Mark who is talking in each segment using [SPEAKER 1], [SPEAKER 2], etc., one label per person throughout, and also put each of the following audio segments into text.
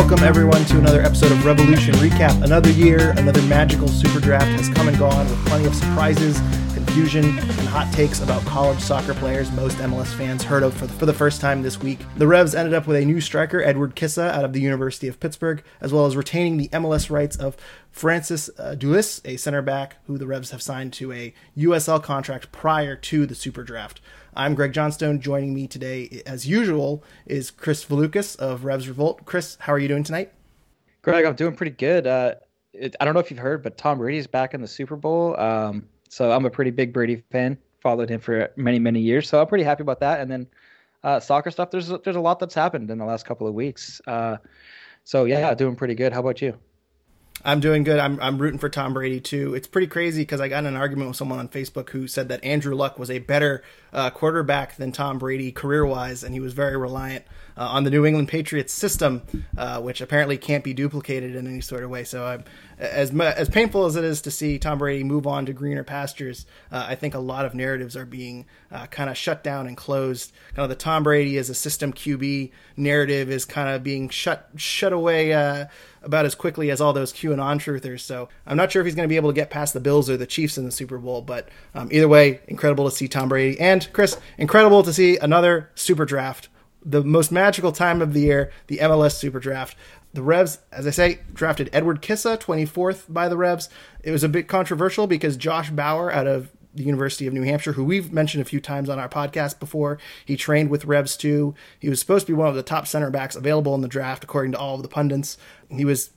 [SPEAKER 1] Welcome, everyone, to another episode of Revolution Recap. Another year, another magical super draft has come and gone with plenty of surprises, confusion, and hot takes about college soccer players most MLS fans heard of for the, for the first time this week. The Revs ended up with a new striker, Edward Kizza, out of the University of Pittsburgh, as well as retaining the MLS rights of Francis uh, Dulysse, a center back who the Revs have signed to a USL contract prior to the super draft. I'm Greg Johnstone. Joining me today, as usual, is Chris Valukas of Revs Revolt. Chris, how are you doing tonight?
[SPEAKER 2] Greg, I'm doing pretty good. Uh, it, I don't know if you've heard, but Tom Brady's back in the Super Bowl. Um, so I'm a pretty big Brady fan. Followed him for many, many years. So I'm pretty happy about that. And then uh, soccer stuff. There's there's a lot that's happened in the last couple of weeks. Uh, so yeah, doing pretty good. How about you?
[SPEAKER 1] I'm doing good. I'm I'm rooting for Tom Brady too. It's pretty crazy because I got in an argument with someone on Facebook who said that Andrew Luck was a better uh, quarterback than Tom Brady career wise, and he was very reliant uh, on the New England Patriots system, uh, which apparently can't be duplicated in any sort of way. So I'm as as painful as it is to see Tom Brady move on to greener pastures, uh, I think a lot of narratives are being uh, kind of shut down and closed. Kind of the Tom Brady as a system QB narrative is kind of being shut shut away uh, about as quickly as all those QAnon truthers. So I'm not sure if he's going to be able to get past the Bills or the Chiefs in the Super Bowl, but um, either way, incredible to see Tom Brady and Chris. Incredible to see another Super Draft the most magical time of the year, the MLS Super Draft the Revs, as I say, drafted Edward Kizza, 24th by the Revs. It was a bit controversial because Josh Bauer out of the University of New Hampshire, who we've mentioned a few times on our podcast before. He trained with Revs too. He was supposed to be one of the top center backs available in the draft, according to all of the pundits. He was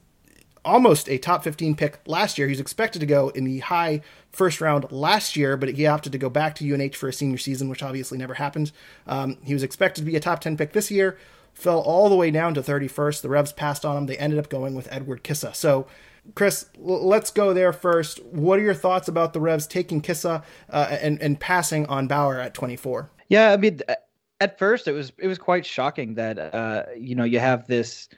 [SPEAKER 1] almost a top 15 pick last year. He was expected to go in the high first round last year, but he opted to go back to UNH for a senior season, which obviously never happened. Um, he was expected to be a top 10 pick this year fell all the way down to 31st. The Revs passed on him. They ended up going with Edward Kizza. So, Chris, l- let's go there first. What are your thoughts about the Revs taking Kizza uh, and and passing on Bauer at 24?
[SPEAKER 2] Yeah, I mean, at first it was it was quite shocking that uh, you know you have this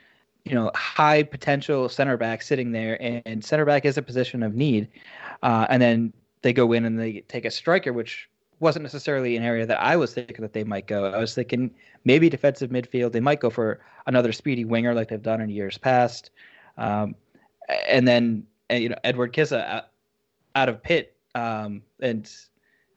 [SPEAKER 2] you know high potential center back sitting there, and, center back is a position of need, uh, and then they go in and they take a striker, which wasn't necessarily an area that I was thinking that they might go. I was thinking maybe defensive midfield. They might go for another speedy winger like they've done in years past. Um, and then you know Edward Kizza out, of Pitt, um, and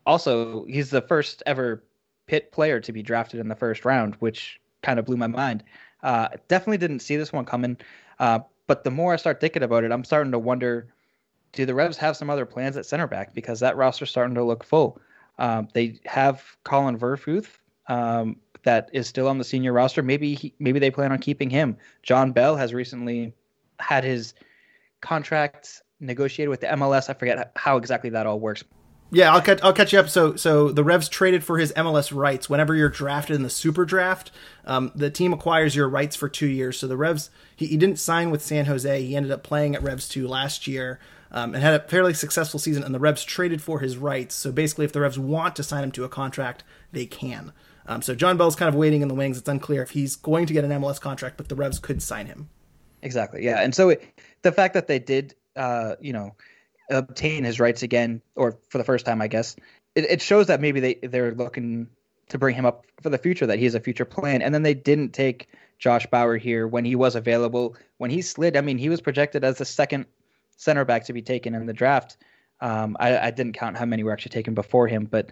[SPEAKER 2] also he's the first ever Pitt player to be drafted in the first round, which kind of blew my mind. Uh, definitely didn't see this one coming. Uh, but the more I start thinking about it, I'm starting to wonder: Do the Revs have some other plans at center back? Because that roster's starting to look full. Um, they have Collin Verfurth um, that is still on the senior roster. Maybe he, maybe they plan on keeping him. John Bell has recently had his contract negotiated with the MLS. I forget how exactly that all works.
[SPEAKER 1] Yeah, I'll catch I'll catch you up. So so the Revs traded for his MLS rights. Whenever you're drafted in the Super Draft, um, the team acquires your rights for two years. So the Revs he, he didn't sign with San Jose. He ended up playing at Revs two last year um, and had a fairly successful season. And the Revs traded for his rights. So basically, if the Revs want to sign him to a contract, they can. Um, so John Bell's kind of waiting in the wings. It's unclear if he's going to get an MLS contract, but the Revs could sign him.
[SPEAKER 2] Exactly. Yeah. And so it, the fact that they did, uh, you know, obtain his rights again, or for the first time, I guess, it, it shows that maybe they they're looking to bring him up for the future, that he's a future plan. And then they didn't take Josh Bauer here when he was available. When he slid, I mean, he was projected as the second center back to be taken in the draft. Um, I, I, didn't count how many were actually taken before him, but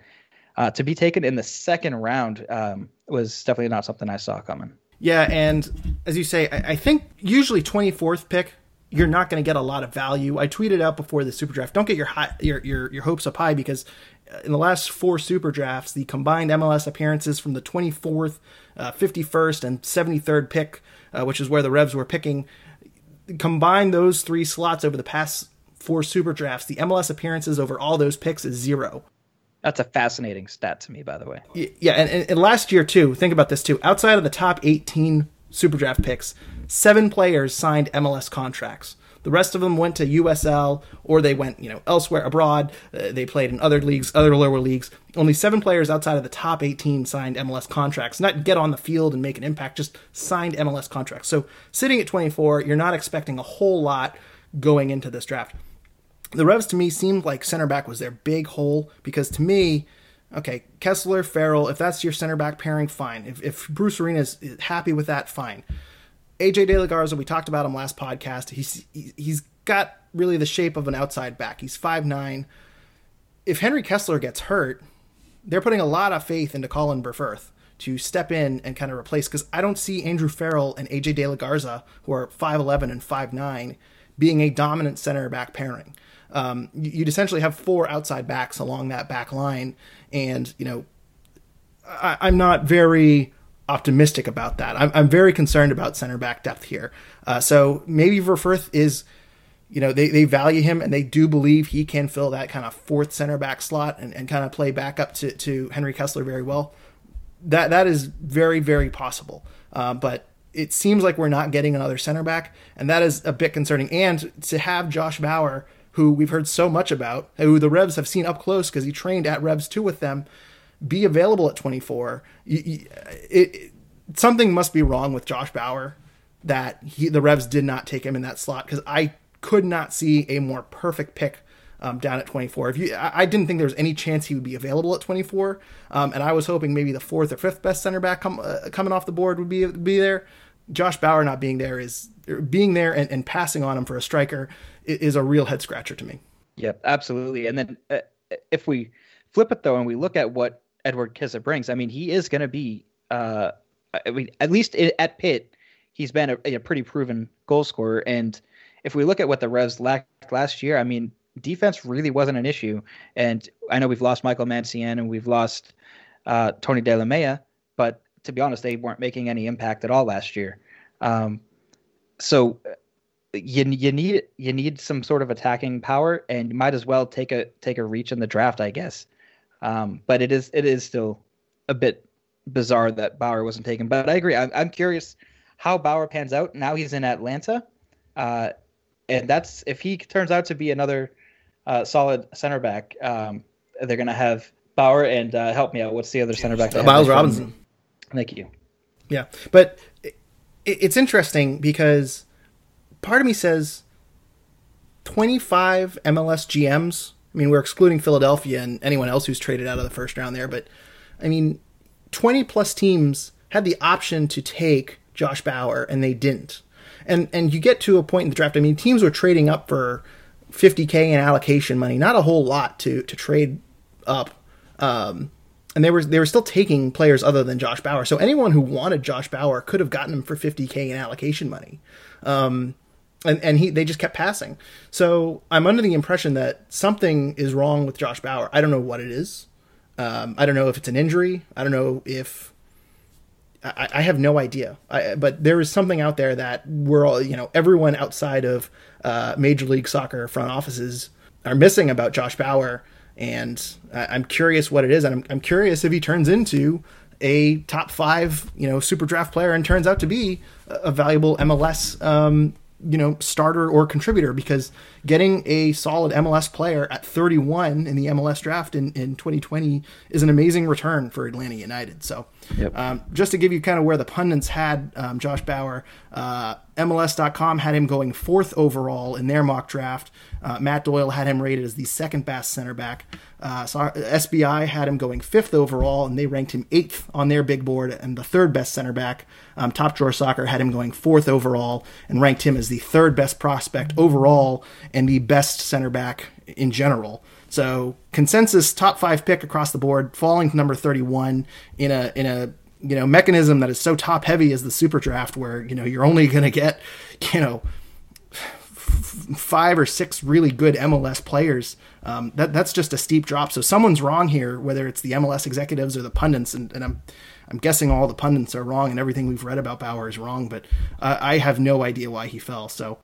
[SPEAKER 2] uh, to be taken in the second round um, was definitely not something I saw coming.
[SPEAKER 1] Yeah, and as you say, I, I think usually 24th pick, you're not going to get a lot of value. I tweeted out before the super draft, don't get your high, your, your your hopes up high because uh, in the last four super drafts, the combined MLS appearances from the 24th, uh, 51st, and 73rd pick, uh, which is where the Revs were picking, combine those three slots over the past four super drafts, the MLS appearances over all those picks is zero.
[SPEAKER 2] That's a fascinating stat to me, by the way.
[SPEAKER 1] Yeah, and, and last year too. Think about this too. Outside of the top 18 super draft picks, seven players signed MLS contracts. The rest of them went to USL or they went, you know, elsewhere abroad. Uh, they played in other leagues, other lower leagues. Only seven players outside of the top 18 signed MLS contracts. Not get on the field and make an impact, just signed MLS contracts. So sitting at 24, you're not expecting a whole lot going into this draft. The Revs to me seemed like center back was their big hole because to me, okay, Kessler, Farrell, if that's your center back pairing, fine. If, if Bruce Arena is happy with that, fine AJ De La Garza, we talked about him last podcast. He's he's got really the shape of an outside back. He's five nine. If Henry Kessler gets hurt, they're putting a lot of faith into Collin Verfurth to step in and kind of replace because I don't see Andrew Farrell and AJ De La Garza, who are 5'11 and 5'9, being a dominant center back pairing. Um, you'd essentially have four outside backs along that back line, and you know, I, I'm not very optimistic about that. I'm, I'm very concerned about center back depth here. Uh, so maybe Verfurth is, you know, they, they value him and they do believe he can fill that kind of fourth center back slot and, and kind of play back up to, to Henry Kessler very well. That that is very very possible. Uh, but it seems like we're not getting another center back, and that is a bit concerning. And to have Josh Bauer, who we've heard so much about, who the Revs have seen up close because he trained at Revs two with them, be available at 24. You, you, it, it, something must be wrong with Josh Bauer that he, the Revs did not take him in that slot because I could not see a more perfect pick um, down at 24. If you, I, didn't think there was any chance he would be available at 24, um, and I was hoping maybe the fourth or fifth best center back uh, coming off the board would be be there. Josh Bauer not being there is being there and, and passing on him for a striker is, a real head scratcher to me.
[SPEAKER 2] Yep, absolutely. And then uh, if we flip it though, and we look at what Edward Kizza brings. I mean, he is going to be, uh, I mean, at least at Pitt, he's been a, a, pretty proven goal scorer. And if we look at what the Revs lacked last year, I mean, defense really wasn't an issue. And I know we've lost Michael Mancienne and we've lost uh, Tony Delamea, but to be honest, they weren't making any impact at all last year. Um, so you you need you need some sort of attacking power, and you might as well take a take a reach in the draft, I guess. Um, but it is it is still a bit bizarre that Bauer wasn't taken. But I agree. I'm, I'm curious how Bauer pans out. Now he's in Atlanta, uh, and that's if he turns out to be another uh, solid center back. Um, they're gonna have Bauer and uh, help me out. What's the other center back?
[SPEAKER 1] Miles Robinson.
[SPEAKER 2] Thank you.
[SPEAKER 1] Yeah, but it, it's interesting because part of me says 25 MLS GMs I mean, we're excluding Philadelphia and anyone else who's traded out of the first round there, but I mean, 20 plus teams had the option to take Josh Bauer and they didn't. And and you get to a point in the draft. I mean, teams were trading up for 50k in allocation money, not a whole lot to to trade up. Um, and they were they were still taking players other than Josh Bauer. So anyone who wanted Josh Bauer could have gotten him for 50k in allocation money. Um, and and he they just kept passing. So I'm under the impression that something is wrong with Josh Bauer. I don't know what it is. Um, I don't know if it's an injury. I don't know if I, I have no idea. I, but there is something out there that we're all you know everyone outside of uh, Major League Soccer front offices are missing about Josh Bauer, and I, I'm curious what it is, and I'm, I'm curious if he turns into a top five, you know, super draft player and turns out to be a valuable MLS um, you know starter or contributor because getting a solid MLS player at 31 in the MLS draft in, in 2020 is an amazing return for Atlanta United. So, yep. um, just to give you kind of where the pundits had um, Josh Bauer, uh, MLS.com had him going fourth overall in their mock draft. Uh, Matt Doyle had him rated as the second best center back. Uh, so SBI had him going fifth overall, and they ranked him eighth on their big board and the third best center back. Um, Top Drawer Soccer had him going fourth overall and ranked him as the third best prospect overall and the best center back in general. So consensus top five pick across the board, falling to number 31 in a in a you know mechanism that is so top heavy as the super draft where you know you're only going to get you know f- five or six really good MLS players um, that that's just a steep drop. So someone's wrong here whether it's the MLS executives or the pundits and, and I'm I'm guessing all the pundits are wrong and everything we've read about Bauer is wrong but uh, I have no idea why he fell so.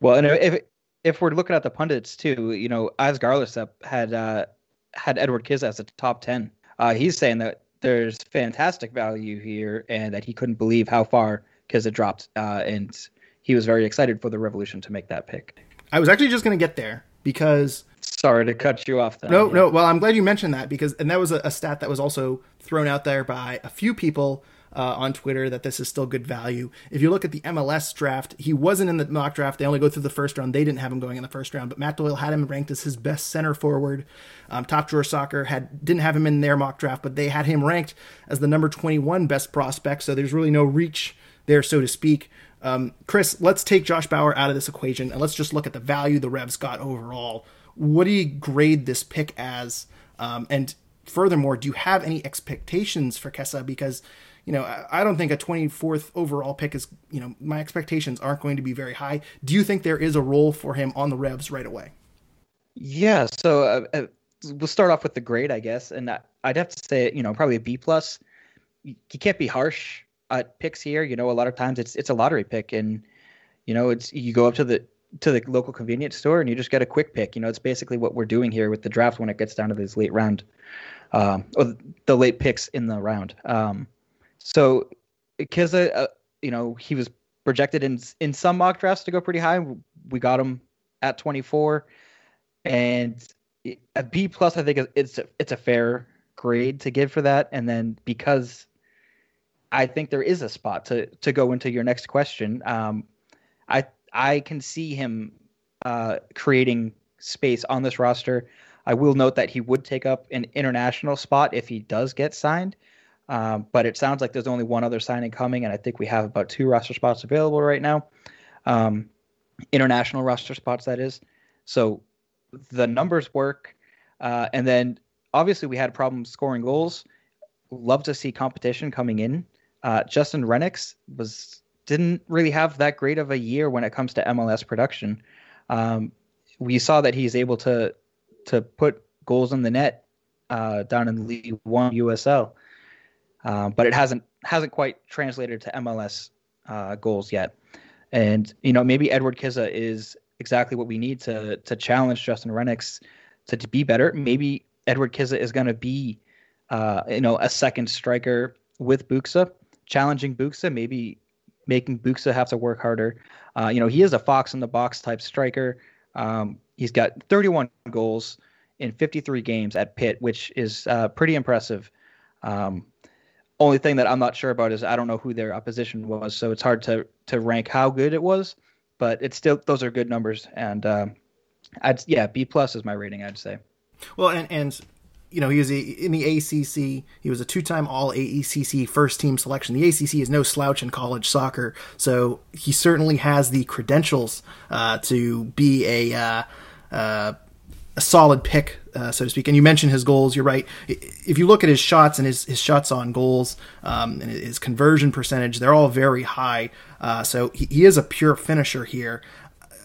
[SPEAKER 2] Well and if if we're looking at the pundits too you know As Garlesep had uh, had Edward Kiz as a top 10 uh, he's saying that there's fantastic value here, and that he couldn't believe how far because it dropped, uh, and he was very excited for the Revolution to make that pick.
[SPEAKER 1] I was actually just going to get there because.
[SPEAKER 2] Sorry to cut you off.
[SPEAKER 1] Though. No, no. Well, I'm glad you mentioned that because, and that was a, a stat that was also thrown out there by a few people uh, on Twitter that this is still good value. If you look at the MLS draft, he wasn't in the mock draft. They only go through the first round. They didn't have him going in the first round, but Matt Doyle had him ranked as his best center forward. Um, Top Drawer Soccer had didn't have him in their mock draft, but they had him ranked as the number 21 best prospect. So there's really no reach there, so to speak. Um, Chris, let's take Josh Bauer out of this equation and let's just look at the value the Revs got overall. What do you grade this pick as? Um, and furthermore, do you have any expectations for Kessa? Because you know, I don't think a 24th overall pick is, you know, my expectations aren't going to be very high. Do you think there is a role for him on the Revs right away?
[SPEAKER 2] Yeah. So uh, uh we'll start off with the grade, I guess, and I'd have to say, you know, probably a B plus. You can't be harsh at picks here. You know, a lot of times it's it's a lottery pick, and you know, it's you go up to the to the local convenience store and you just get a quick pick. You know, it's basically what we're doing here with the draft when it gets down to this late round, um, or the late picks in the round. Um, so because uh, you know he was projected in in some mock drafts to go pretty high. We got him at 24, and a B plus. I think it's a, it's a fair grade to give for that. And then because I think there is a spot to to go into your next question, um, I I can see him uh, creating space on this roster. I will note that he would take up an international spot if he does get signed. Um, but it sounds like there's only one other signing coming, and I think we have about two roster spots available right now. Um, international roster spots, that is. So the numbers work. Uh, and then obviously we had problems scoring goals. Love to see competition coming in. Uh, Justin Rennicks was didn't really have that great of a year when it comes to MLS production. Um, we saw that he's able to to put goals in the net uh, down in League One USL um, but it hasn't hasn't quite translated to MLS uh, goals yet. And you know, maybe Edward Kizza is exactly what we need to to challenge Justin Rennicks to, to be better. Maybe Edward Kizza is going to be, uh, you know, a second striker with Buksa, challenging Buksa, maybe making Buksa have to work harder. Uh, you know, he is a fox in the box type striker. Um, he's got 31 goals in 53 games at Pitt, which is uh, pretty impressive. Um, only thing that I'm not sure about is I don't know who their opposition was, so it's hard to to rank how good it was. But it's still those are good numbers, and uh, I'd yeah B plus is my rating. I'd say.
[SPEAKER 1] Well, and and you know he was in the ACC. He was a two-time All ACC first-team selection. The ACC is no slouch in college soccer, so he certainly has the credentials uh, to be a uh, uh, a solid pick, uh, so to speak. And you mentioned his goals. You're right. If you look at his shots and his, his shots on goals um, and his conversion percentage, they're all very high. Uh, so he, he, is a pure finisher here.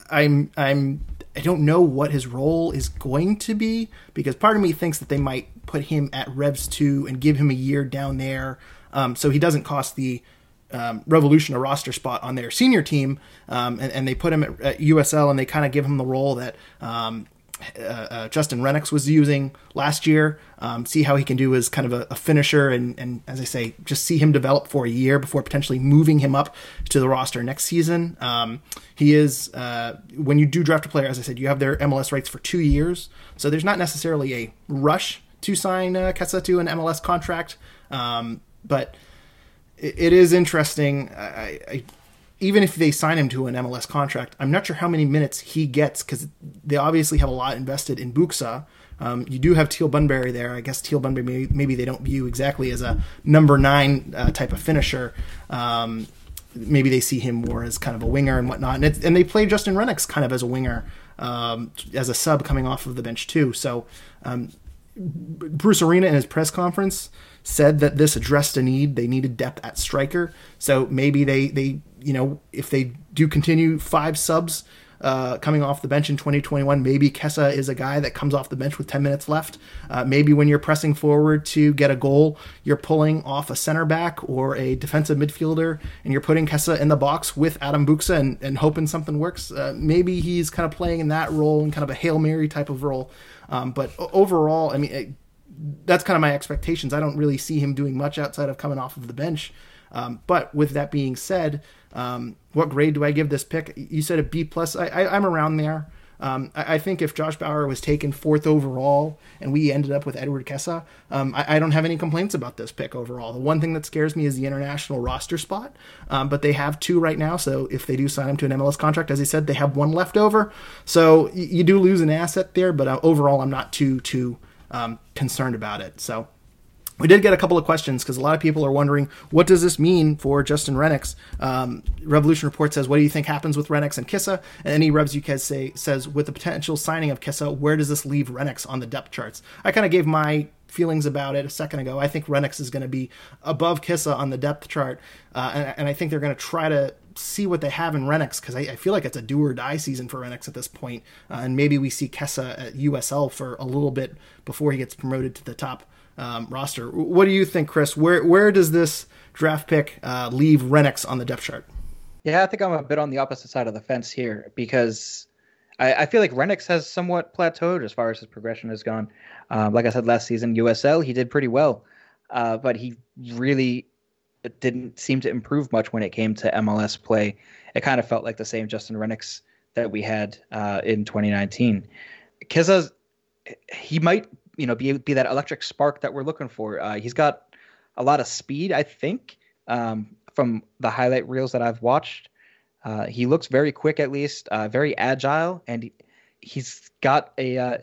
[SPEAKER 1] I'm I'm I don't know what his role is going to be because part of me thinks that they might put him at Revs two and give him a year down there, um, so he doesn't cost the um, Revolution a roster spot on their senior team, um, and, and, they put him at, at USL and they kind of give him the role that um, uh, uh, Justin Rennicks was using last year. Um, see how he can do as kind of a, a, finisher, and, and as I say, just see him develop for a year before potentially moving him up to the roster next season. Um, he is uh, when you do draft a player, as I said, you have their MLS rights for two years, so there's not necessarily a rush to sign uh, Kessa to an MLS contract, um, but it, it is interesting. I, I even if they sign him to an MLS contract, I'm not sure how many minutes he gets because they obviously have a lot invested in Buksa. Um, you do have Teal Bunbury there. I guess Teal Bunbury maybe, maybe they don't view exactly as a number nine uh, type of finisher. Um, maybe they see him more as kind of a winger and whatnot. And, and they play Justin Rennicks kind of as a winger, um, as a sub coming off of the bench too. So um, Bruce Arena in his press conference said that this addressed a need. They needed depth at striker. So maybe they they you know, if they do continue five subs uh, coming off the bench in 2021, maybe Kessa is a guy that comes off the bench with 10 minutes left. Uh, maybe when you're pressing forward to get a goal, you're pulling off a center back or a defensive midfielder and you're putting Kessa in the box with Adam Buksa and, and hoping something works. Uh, maybe he's kind of playing in that role in kind of a Hail Mary type of role. Um, but overall, I mean, it, that's kind of my expectations. I don't really see him doing much outside of coming off of the bench. Um, but with that being said, um, what grade do I give this pick? You said a B plus. I, am around there. Um, I, I, think if Josh Bauer was taken fourth overall and we ended up with Edward Kessa, um, I, I, don't have any complaints about this pick overall. The one thing that scares me is the international roster spot, um, but they have two right now. So if they do sign him to an MLS contract, as I said, they have one left over. So you, you do lose an asset there, but uh, overall, I'm not too too um, concerned about it. So we did get a couple of questions because a lot of people are wondering what does this mean for Justin Rennicks. Um, Revolution Report says, "What do you think happens with Rennicks and Kizza?" And any Revs UK say says, "With the potential signing of Kizza, where does this leave Rennicks on the depth charts?" I kind of gave my feelings about it a second ago. I think Rennicks is going to be above Kizza on the depth chart, uh, and, and, I think they're going to try to see what they have in Rennicks because I, I, feel like it's a do or die season for Rennicks at this point. Uh, and maybe we see Kessa at USL for a little bit before he gets promoted to the top um, roster. What do you think, Chris? Where where does this draft pick uh, leave Rennicks on the depth chart?
[SPEAKER 2] Yeah, I think I'm a bit on the opposite side of the fence here because I, feel like Rennicks has somewhat plateaued as far as his progression has gone. Um, like I said last season, USL he did pretty well, uh, but he really didn't seem to improve much when it came to MLS play. It kind of felt like the same Justin Rennicks that we had uh, in 2019. Kizza, he might you know be be that electric spark that we're looking for. Uh, he's got a lot of speed, I think, um, from the highlight reels that I've watched. Uh, he looks very quick, at least, uh, very agile, and he, has got a. Uh,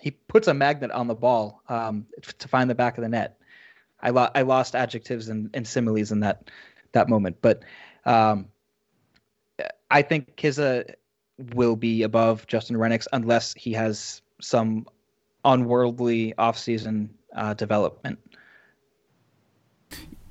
[SPEAKER 2] he puts a magnet on the ball um, to find the back of the net. I, lo- I lost adjectives and, and, similes in that that moment, but um, I think Kizza will be above Justin Rennicks unless he has some unworldly offseason uh, development.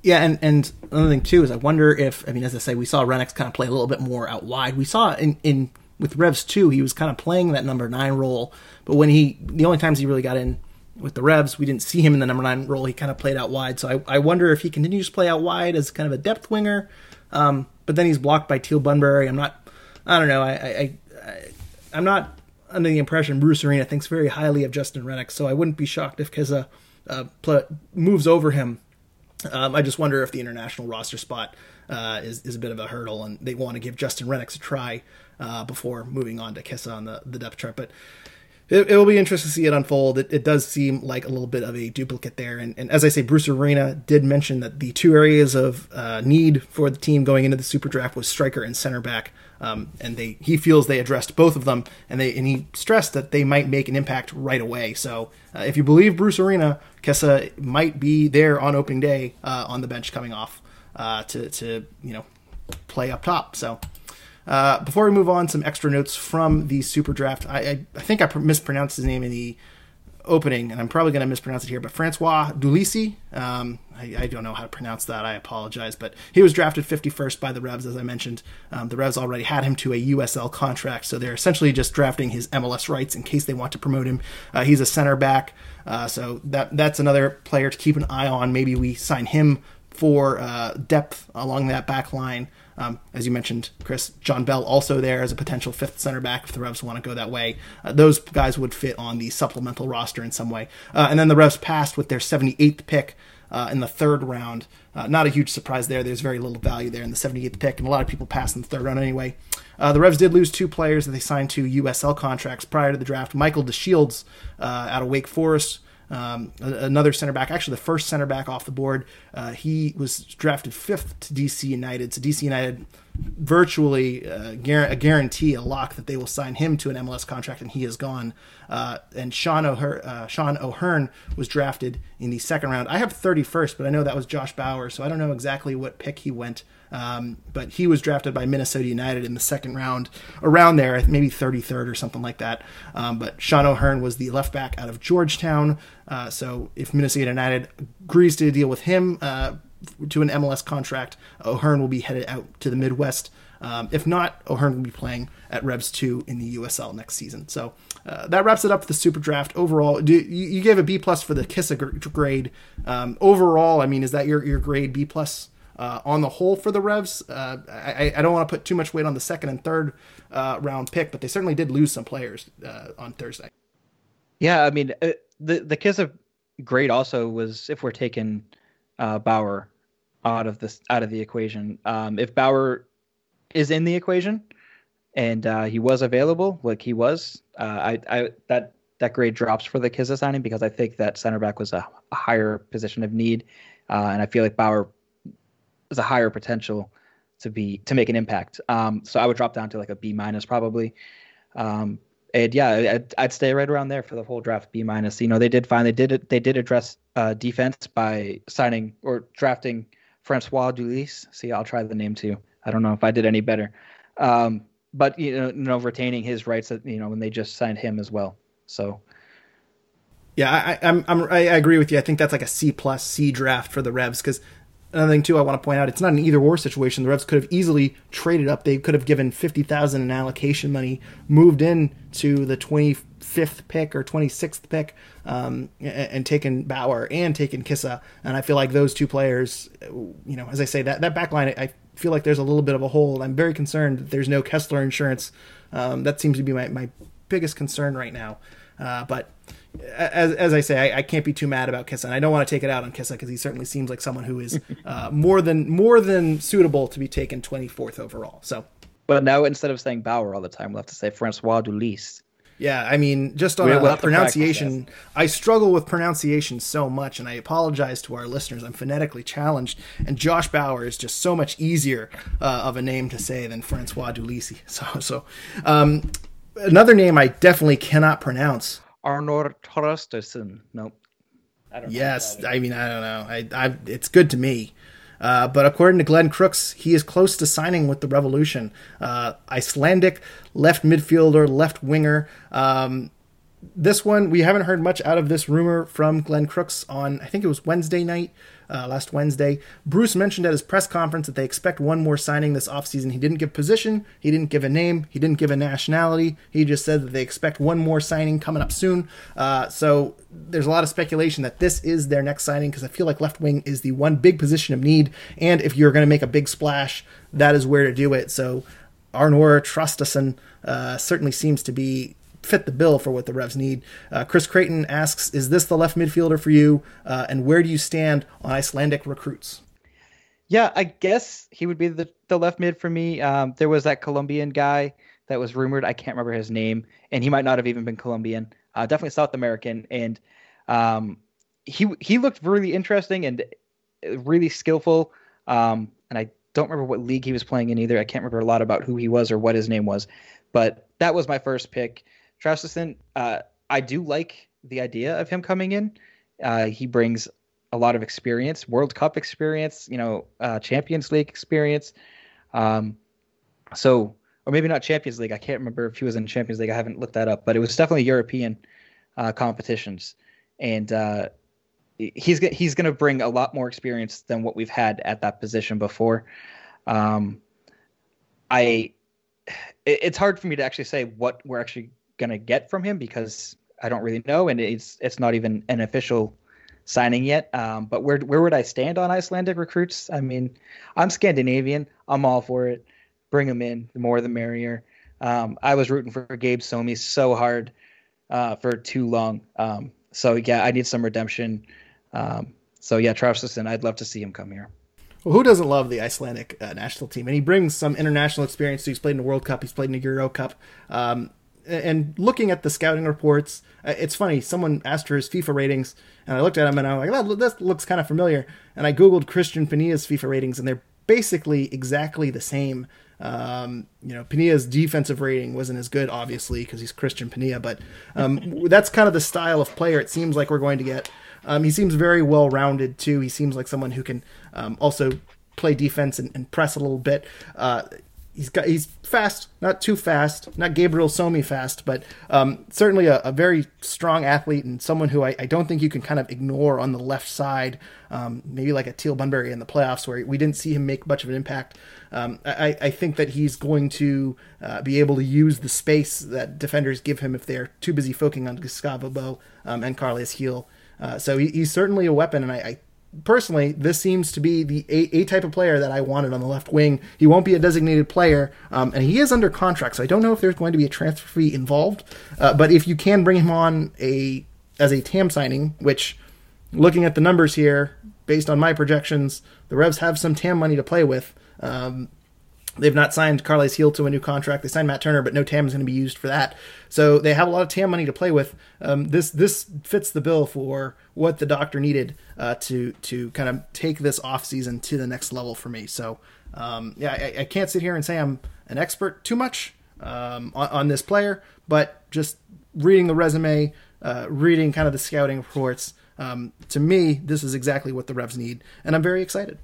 [SPEAKER 1] Yeah, and, and another thing too is I wonder if I mean as I say we saw Rennicks kind of play a little bit more out wide. We saw in in with Revs too he was kind of playing that number nine role, but when he the only times he really got in with the Revs we didn't see him in the number nine role. He kind of played out wide. So I, I wonder if he continues to play out wide as kind of a depth winger. Um, but then he's blocked by Teal Bunbury. I'm not I don't know I I, I I'm not under the impression Bruce Arena thinks very highly of Justin Rennick, so I wouldn't be shocked if Kizza uh, pl- moves over him. Um, I just wonder if the international roster spot uh, is, is a bit of a hurdle, and they want to give Justin Rennick a try uh, before moving on to Kizza on the, the depth chart. But it, it, will be interesting to see it unfold. It, it, does seem like a little bit of a duplicate there. And, and as I say, Bruce Arena did mention that the two areas of uh, need for the team going into the super draft was striker and center back. Um, and they he feels they addressed both of them, and they and he stressed that they might make an impact right away. So uh, if you believe Bruce Arena, Kizza might be there on opening day uh, on the bench coming off uh, to to you know play up top. So uh, before we move on, some extra notes from the Super Draft. I, I, I think I mispronounced his name in the opening, and I'm probably going to mispronounce it here, but Francois Dulisi. Um, I, I, don't know how to pronounce that. I apologize. But he was drafted 51st by the Revs, as I mentioned. Um, the Revs already had him to a USL contract, so they're essentially just drafting his MLS rights in case they want to promote him. Uh, he's a center back, uh, so that that's another player to keep an eye on. Maybe we sign him for uh, depth along that back line. Um, as you mentioned, Chris, John Bell also there as a potential fifth center back if the Revs want to go that way. Uh, those guys would fit on the supplemental roster in some way. Uh, and then the Revs passed with their 78th pick uh, in the third round. Uh, not a huge surprise there. There's very little value there in the 78th pick, and a lot of people passed in the third round anyway. Uh, the Revs did lose two players that they signed to USL contracts prior to the draft. Michael DeShields out of Wake Forest um, another center back, actually the first center back off the board. Uh, he was drafted fifth to DC United. So DC United virtually uh, a guarantee, a lock that they will sign him to an MLS contract, and he is gone. Uh, and Sean O'Hearn, uh, Sean O'Hearn was drafted in the second round. I have 31st, but I know that was Josh Bauer, so I don't know exactly what pick he went. Um, but he was drafted by Minnesota United in the second round, around there, maybe 33rd or something like that. Um, but Sean O'Hearn was the left back out of Georgetown. Uh, so if Minnesota United agrees to deal with him uh, to an MLS contract, O'Hearn will be headed out to the Midwest. Um, if not, O'Hearn will be playing at Revs 2 in the USL next season. So uh, that wraps it up for the Super Draft. Overall, do, you, you, gave a B plus for the Kizza grade. Um, overall, I mean, is that your, your grade B plus? Uh, on the whole for the Revs. Uh, I, I, don't want to put too much weight on the second and third uh, round pick, but they certainly did lose some players uh, on Thursday.
[SPEAKER 2] Yeah, I mean uh, the the Kizza grade also was if we're taking uh, Bauer out of this out of the equation. Um, if Bauer is in the equation and he was available, like he was, I, I that that grade drops for the Kizza signing because I think that center back was a, a higher position of need, and I feel like Bauer is a higher potential to be to make an impact. Um, so I would drop down to like a B minus probably. Um, and yeah, I'd, I'd, stay right around there for the whole draft B minus. You know, they did find they did they did address uh, defense by signing or drafting Francois Dulysse. See, I'll try the name too. I don't know if I did any better. Um, but you know, you know, retaining his rights, That you know, when they just signed him as well. So,
[SPEAKER 1] yeah, I, I'm, I'm, I agree with you. I think that's like a C plus C draft for the Revs because another thing too, I want to point out, it's not an either or situation. The Revs could have easily traded up. They could have given fifty thousand in allocation money, moved in to the twenty fifth pick or twenty sixth pick, um, and, and, taken Bauer and taken Kizza. And I feel like those two players, you know, as I say, that that back line, I feel like there's a little bit of a hole. I'm very concerned that there's no Kessler insurance. Um, that seems to be my, my biggest concern right now. Uh, but as, as I say, I, I, can't be too mad about Kizza, and I don't want to take it out on Kizza because he certainly seems like someone who is uh, more than more than suitable to be taken 24th overall. So,
[SPEAKER 2] but now instead of saying Bauer all the time, we'll have to say Francois Dulysse.
[SPEAKER 1] Yeah, I mean, just on a, a pronunciation, I struggle with pronunciation so much, and I apologize to our listeners. I'm phonetically challenged, and Josh Bauer is just so much easier uh, of a name to say than Francois Dulisi. So, so um, another name I definitely cannot pronounce.
[SPEAKER 2] Arnor Traustason. Nope.
[SPEAKER 1] I don't yes, I mean, I don't know. I, I, it's good to me. Uh, but according to Glenn Crooks, he is close to signing with the Revolution. Uh, Icelandic left midfielder, left winger. Um, this one, we haven't heard much out of this rumor from Glenn Crooks on, I think it was Wednesday night uh, last Wednesday. Bruce mentioned at his press conference that they expect one more signing this offseason. He didn't give position, he didn't give a name, he didn't give a nationality. He just said that they expect one more signing coming up soon. Uh, so there's a lot of speculation that this is their next signing because I feel like left wing is the one big position of need. And if you're going to make a big splash, that is where to do it. So Arnor Traustason uh, certainly seems to be fit the bill for what the Revs need. Uh, Chris Creighton asks, "Is this the left midfielder for you? Uh, and where do you stand on Icelandic recruits?"
[SPEAKER 2] Yeah, I guess he would be the, the left mid for me. Um, there was that Colombian guy that was rumored. I can't remember his name, and he might not have even been Colombian. Uh, definitely South American, and um, he he looked really interesting and really skillful. Um, and I don't remember what league he was playing in either. I can't remember a lot about who he was or what his name was, but that was my first pick. Traustason, uh, I do like the idea of him coming in. Uh, he brings a lot of experience, World Cup experience, you know, uh, Champions League experience. Um, so, or maybe not Champions League. I can't remember if he was in Champions League. I haven't looked that up, but it was definitely European uh, competitions, and uh, he's he's going to bring a lot more experience than what we've had at that position before. Um, I, it's hard for me to actually say what we're actually gonna get from him because I don't really know, and it's it's not even an official signing yet. Um, but where where would I stand on Icelandic recruits? I mean, I'm Scandinavian. I'm all for it. Bring them in. The more the merrier. Um, I was rooting for Gabe Somi so hard uh, for too long. Um, so yeah, I need some redemption. Um, so yeah, Travis Traustason, I'd love to see him come here.
[SPEAKER 1] Well, who doesn't love the Icelandic uh, national team? And he brings some international experience. So He's played in the World Cup. He's played in the Euro Cup. Um, and looking at the scouting reports, uh, it's funny. Someone asked for his FIFA ratings, and I looked at him and I'm like, "That looks kind of familiar." And I googled Cristian Penilla's FIFA ratings, and they're basically exactly the same. Um, you know, Penilla's defensive rating wasn't as good, obviously, because he's Cristian Penilla, but um, that's kind of the style of player it seems like we're going to get. Um, he seems very well rounded too. He seems like someone who can um, also play defense and, and, press a little bit. Uh, he's got he's fast, not too fast, not Gabriel Somi fast, but um, certainly a, a, very strong athlete and someone who I, I, don't think you can kind of ignore on the left side. Um, maybe like a Teal Bunbury in the playoffs where we didn't see him make much of an impact. Um, I, I, think that he's going to uh, be able to use the space that defenders give him if they're too busy focusing on Gustavo Bou um, and Carles Gil. Uh, so he, he's certainly a weapon, and I, I personally, this seems to be the a, a, type of player that I wanted on the left wing. He won't be a designated player, um, and he is under contract, so I don't know if there's going to be a transfer fee involved. Uh, but if you can bring him on a as a TAM signing, which, looking at the numbers here, based on my projections, the Revs have some TAM money to play with. Um, They've not signed Carles Gil to a new contract. They signed Matt Turner, but no TAM is going to be used for that. So they have a lot of TAM money to play with. Um, this this fits the bill for what the doctor needed uh, to to kind of take this off season to the next level for me. So um, yeah, I, I, can't sit here and say I'm an expert too much um, on, on, this player, but just reading the resume, uh, reading kind of the scouting reports, Um, to me, this is exactly what the Revs need, and I'm very excited.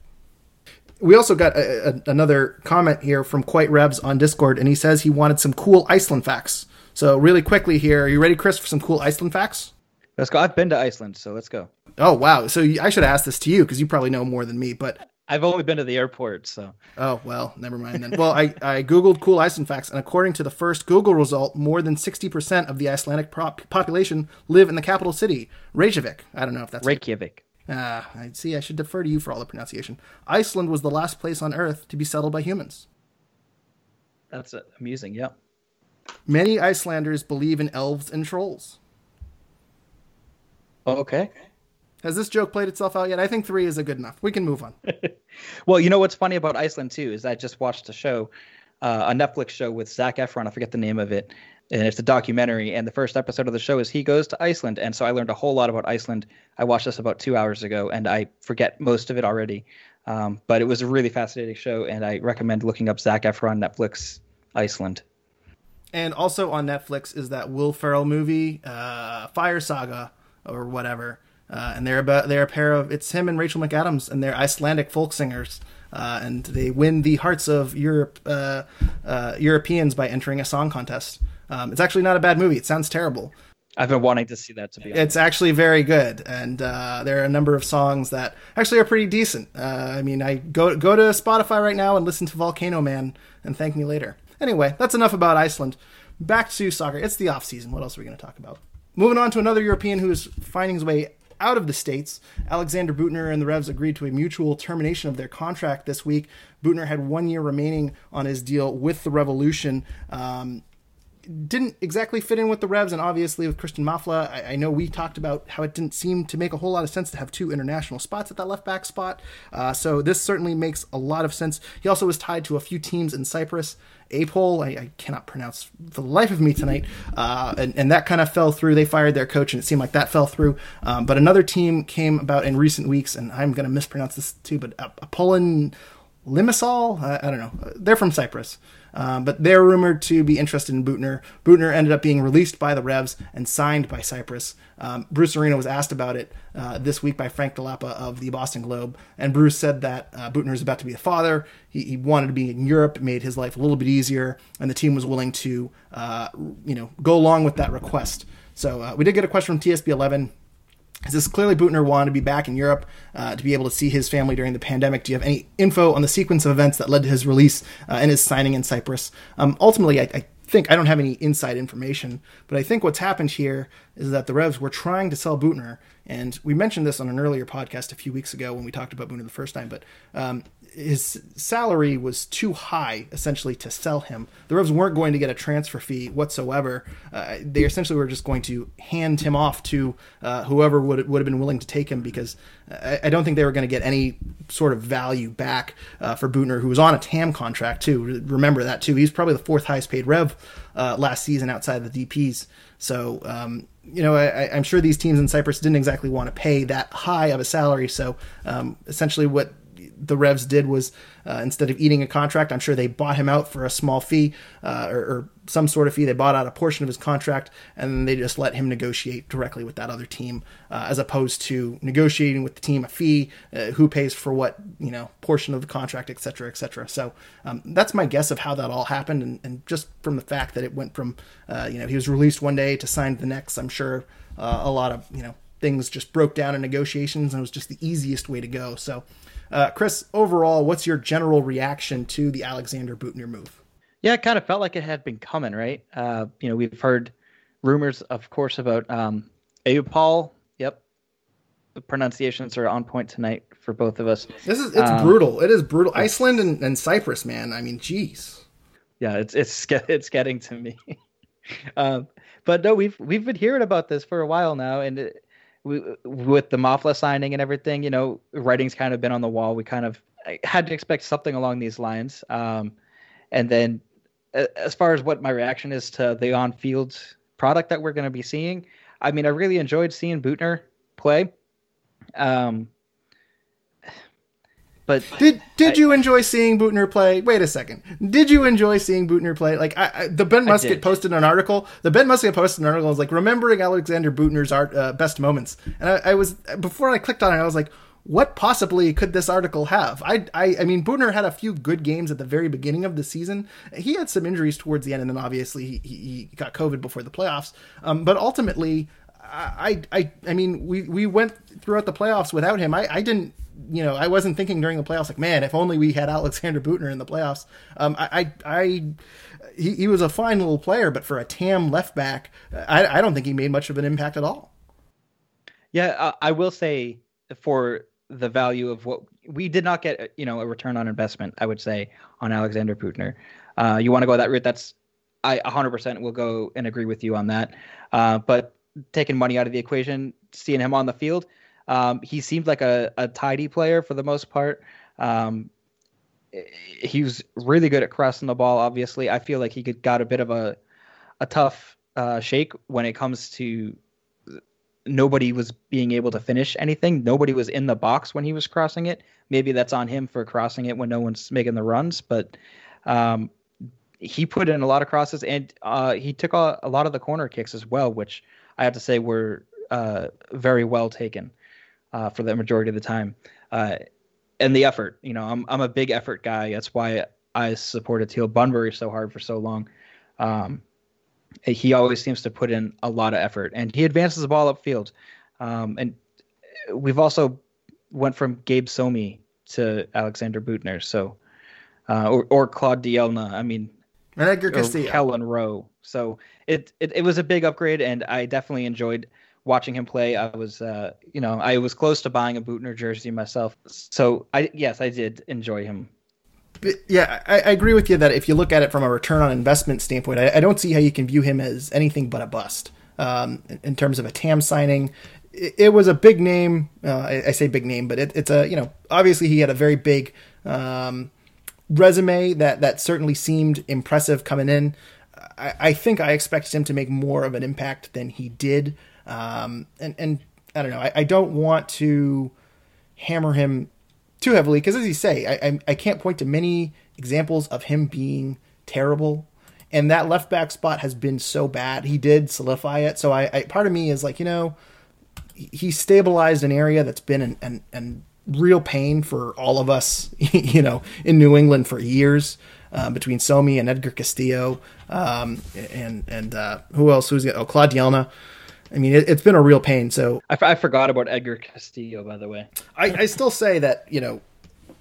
[SPEAKER 1] We also got a, a, another comment here from Quite Revs on Discord, and he says he wanted some cool Iceland facts. So, really quickly here, are you ready, Chris, for some cool Iceland facts?
[SPEAKER 2] Let's go. I've been to Iceland, so let's go.
[SPEAKER 1] Oh wow! So I should ask this to you because you probably know more than me. But
[SPEAKER 2] I've only been to the airport, so.
[SPEAKER 1] Oh well, never mind then. well, I, I googled cool Iceland facts, and according to the first Google result, more than sixty percent of the Icelandic population live in the capital city, Reykjavik. I don't know if that's
[SPEAKER 2] Reykjavik.
[SPEAKER 1] Ah, uh, I see. I should defer to you for all the pronunciation. Iceland was the last place on Earth to be settled by humans.
[SPEAKER 2] That's amusing. Yeah.
[SPEAKER 1] Many Icelanders believe in elves and trolls.
[SPEAKER 2] Oh, okay.
[SPEAKER 1] Has this joke played itself out yet? I think three is a good enough. We can move on.
[SPEAKER 2] well, you know what's funny about Iceland too is I just watched a show, uh, a Netflix show with Zac Efron. I forget the name of it, and it's a documentary. And the first episode of the show is he goes to Iceland, and so I learned a whole lot about Iceland. I watched this about two hours ago, and I forget most of it already. Um, but it was a really fascinating show, and I recommend looking up Zac Efron Netflix Iceland.
[SPEAKER 1] And also on Netflix is that Will Ferrell movie, uh, Fire Saga or whatever. Uh, and they're about they're a pair of it's him and Rachel McAdams and they're Icelandic folk singers. Uh, and they win the hearts of Europe uh, uh, Europeans by entering a song contest. Um, it's actually not a bad movie. It sounds terrible.
[SPEAKER 2] I've been wanting to see that. To be honest,
[SPEAKER 1] it's actually very good, and uh, there are a number of songs that actually are pretty decent. Uh, I mean, I go go to Spotify right now and listen to Volcano Man, and thank me later. Anyway, that's enough about Iceland. Back to soccer. It's the off season. What else are we going to talk about? Moving on to another European who is finding his way out of the States. Alexander Büttner and the Revs agreed to a mutual termination of their contract this week. Büttner had one year remaining on his deal with the Revolution. Um, didn't exactly fit in with the Revs, and obviously with Christian Mafla, I, I, know we talked about how it didn't seem to make a whole lot of sense to have two international spots at that left back spot. Uh, so this certainly makes a lot of sense. He also was tied to a few teams in Cyprus. Apol, I, I cannot pronounce for the life of me tonight, uh, and, and, that kind of fell through. They fired their coach, and it seemed like that fell through. Um, but another team came about in recent weeks, and I'm going to mispronounce this too, but Apollon Limassol, I, I don't know. They're from Cyprus. Um, but they're rumored to be interested in Büttner. Büttner ended up being released by the Revs and signed by Cyprus. Um, Bruce Arena was asked about it uh, this week by Frank Dell'Apa of the Boston Globe, and Bruce said that uh, Büttner is about to be a father. He, he, wanted to be in Europe, made his life a little bit easier, and the team was willing to, uh, you know, go along with that request. So uh, we did get a question from TSB11 this clearly Büttner wanted to be back in Europe uh, to be able to see his family during the pandemic. Do you have any info on the sequence of events that led to his release uh, and his signing in Cyprus? Um, ultimately, I, I, think I don't have any inside information, but I think what's happened here is that the Revs were trying to sell Büttner, and we mentioned this on an earlier podcast a few weeks ago when we talked about Büttner the first time. But um, his salary was too high essentially to sell him. The Revs weren't going to get a transfer fee whatsoever. Uh, they essentially were just going to hand him off to uh, whoever would would have been willing to take him because I, I don't think they were going to get any sort of value back uh, for Büttner, who was on a TAM contract too. Remember that too. He's probably the fourth highest paid Rev uh, last season outside of the DPS. So um, you know, I, am sure these teams in Cyprus didn't exactly want to pay that high of a salary. So um, essentially, what the Revs did was uh, instead of eating a contract, I'm sure they bought him out for a small fee uh, or, or, some sort of fee. They bought out a portion of his contract and they just let him negotiate directly with that other team, uh, as opposed to negotiating with the team a fee, uh, who pays for what you know portion of the contract, et cetera, et cetera. So um, that's my guess of how that all happened, and, and just from the fact that it went from uh, you know he was released one day to signed the next, I'm sure uh, a lot of you know things just broke down in negotiations and it was just the easiest way to go. So. Uh, Chris, overall, what's your general reaction to the Alexander Büttner move?
[SPEAKER 2] Yeah, it kind of felt like it had been coming, right? Uh, you know, we've heard rumors, of course, about um, Paul. Yep, the pronunciations are on point tonight for both of us.
[SPEAKER 1] This is it's um, brutal. It is brutal. Iceland and, and, Cyprus, man. I mean, jeez.
[SPEAKER 2] Yeah, it's it's it's getting to me. um, but no, we've we've been hearing about this for a while now, and it, with the Mafla signing and everything, you know, writing's kind of been on the wall. We kind of had to expect something along these lines. Um, and then, as far as what my reaction is to the on-field product that we're going to be seeing, I mean, I really enjoyed seeing Büttner play. Um, But
[SPEAKER 1] did did I, you enjoy seeing Büttner play? Wait a second. Did you enjoy seeing Büttner play? Like I, I, the Bent Musket posted an article. The Bent Musket posted an article. was like remembering Alexander Büttner's art uh, best moments. And I, I, was before I clicked on it, I was like, what possibly could this article have? I I, I mean, Büttner had a few good games at the very beginning of the season. He had some injuries towards the end, and then obviously he, he got COVID before the playoffs. Um, but ultimately. I, I I mean we, we went throughout the playoffs without him. I, I didn't you know, I wasn't thinking during the playoffs like, man, if only we had Alexander Büttner in the playoffs. Um, I, I, I he, he, was a fine little player, but for a TAM left back, I, I don't think he made much of an impact at all.
[SPEAKER 2] Yeah, uh, I will say for the value of what we did not get, you know, a return on investment. I would say on Alexander Büttner. Uh, you want to go that route? That's I 100% will go and agree with you on that. Uh, but taking money out of the equation, seeing him on the field, um, he seemed like a, a tidy player for the most part. Um, he was really good at crossing the ball. Obviously, I feel like he could, got a bit of a a tough uh, shake when it comes to nobody was being able to finish anything. Nobody was in the box when he was crossing it. Maybe that's on him for crossing it when no one's making the runs, but um, he put in a lot of crosses and uh, he took a, a, lot of the corner kicks as well, which I have to say were uh, very well taken uh, for the majority of the time. Uh, and the effort, you know, I'm I'm a big effort guy. That's why I supported Teal Bunbury so hard for so long. Um, he always seems to put in a lot of effort, and he advances the ball upfield. Um, and we've also went from Gabe Somi to Alexander Büttner, so uh, or or Claude Dielna. I mean,
[SPEAKER 1] and Edgar Castillo,
[SPEAKER 2] Kelyn Rowe. So it, it it was a big upgrade, and I definitely enjoyed watching him play. I was, uh, you know, I was close to buying a Büttner jersey myself. So I, yes, I did enjoy him.
[SPEAKER 1] Yeah, I, I, agree with you that if you look at it from a return on investment standpoint, I, I don't see how you can view him as anything but a bust. Um, in, in, terms of a TAM signing, it, it was a big name. Uh, I, I, say big name, but it, it's a you know obviously he had a very big um, resume that that certainly seemed impressive coming in. I, I think I expected him to make more of an impact than he did. Um, and, and I don't know, I, I don't want to hammer him too heavily because, as you say, I, I, I can't point to many examples of him being terrible. And that left back spot has been so bad. He did solidify it. So I, I part of me is like, you know, he stabilized an area that's been an, an, an real pain for all of us, you know, in New England for years. Uh, between Somi and Edgar Castillo, um, and and uh, who else? Who's got? Oh, Claude Dielna. I mean, it, has been a real pain. So
[SPEAKER 2] I, f- I forgot about Edgar Castillo, by the way.
[SPEAKER 1] I, I still say that you know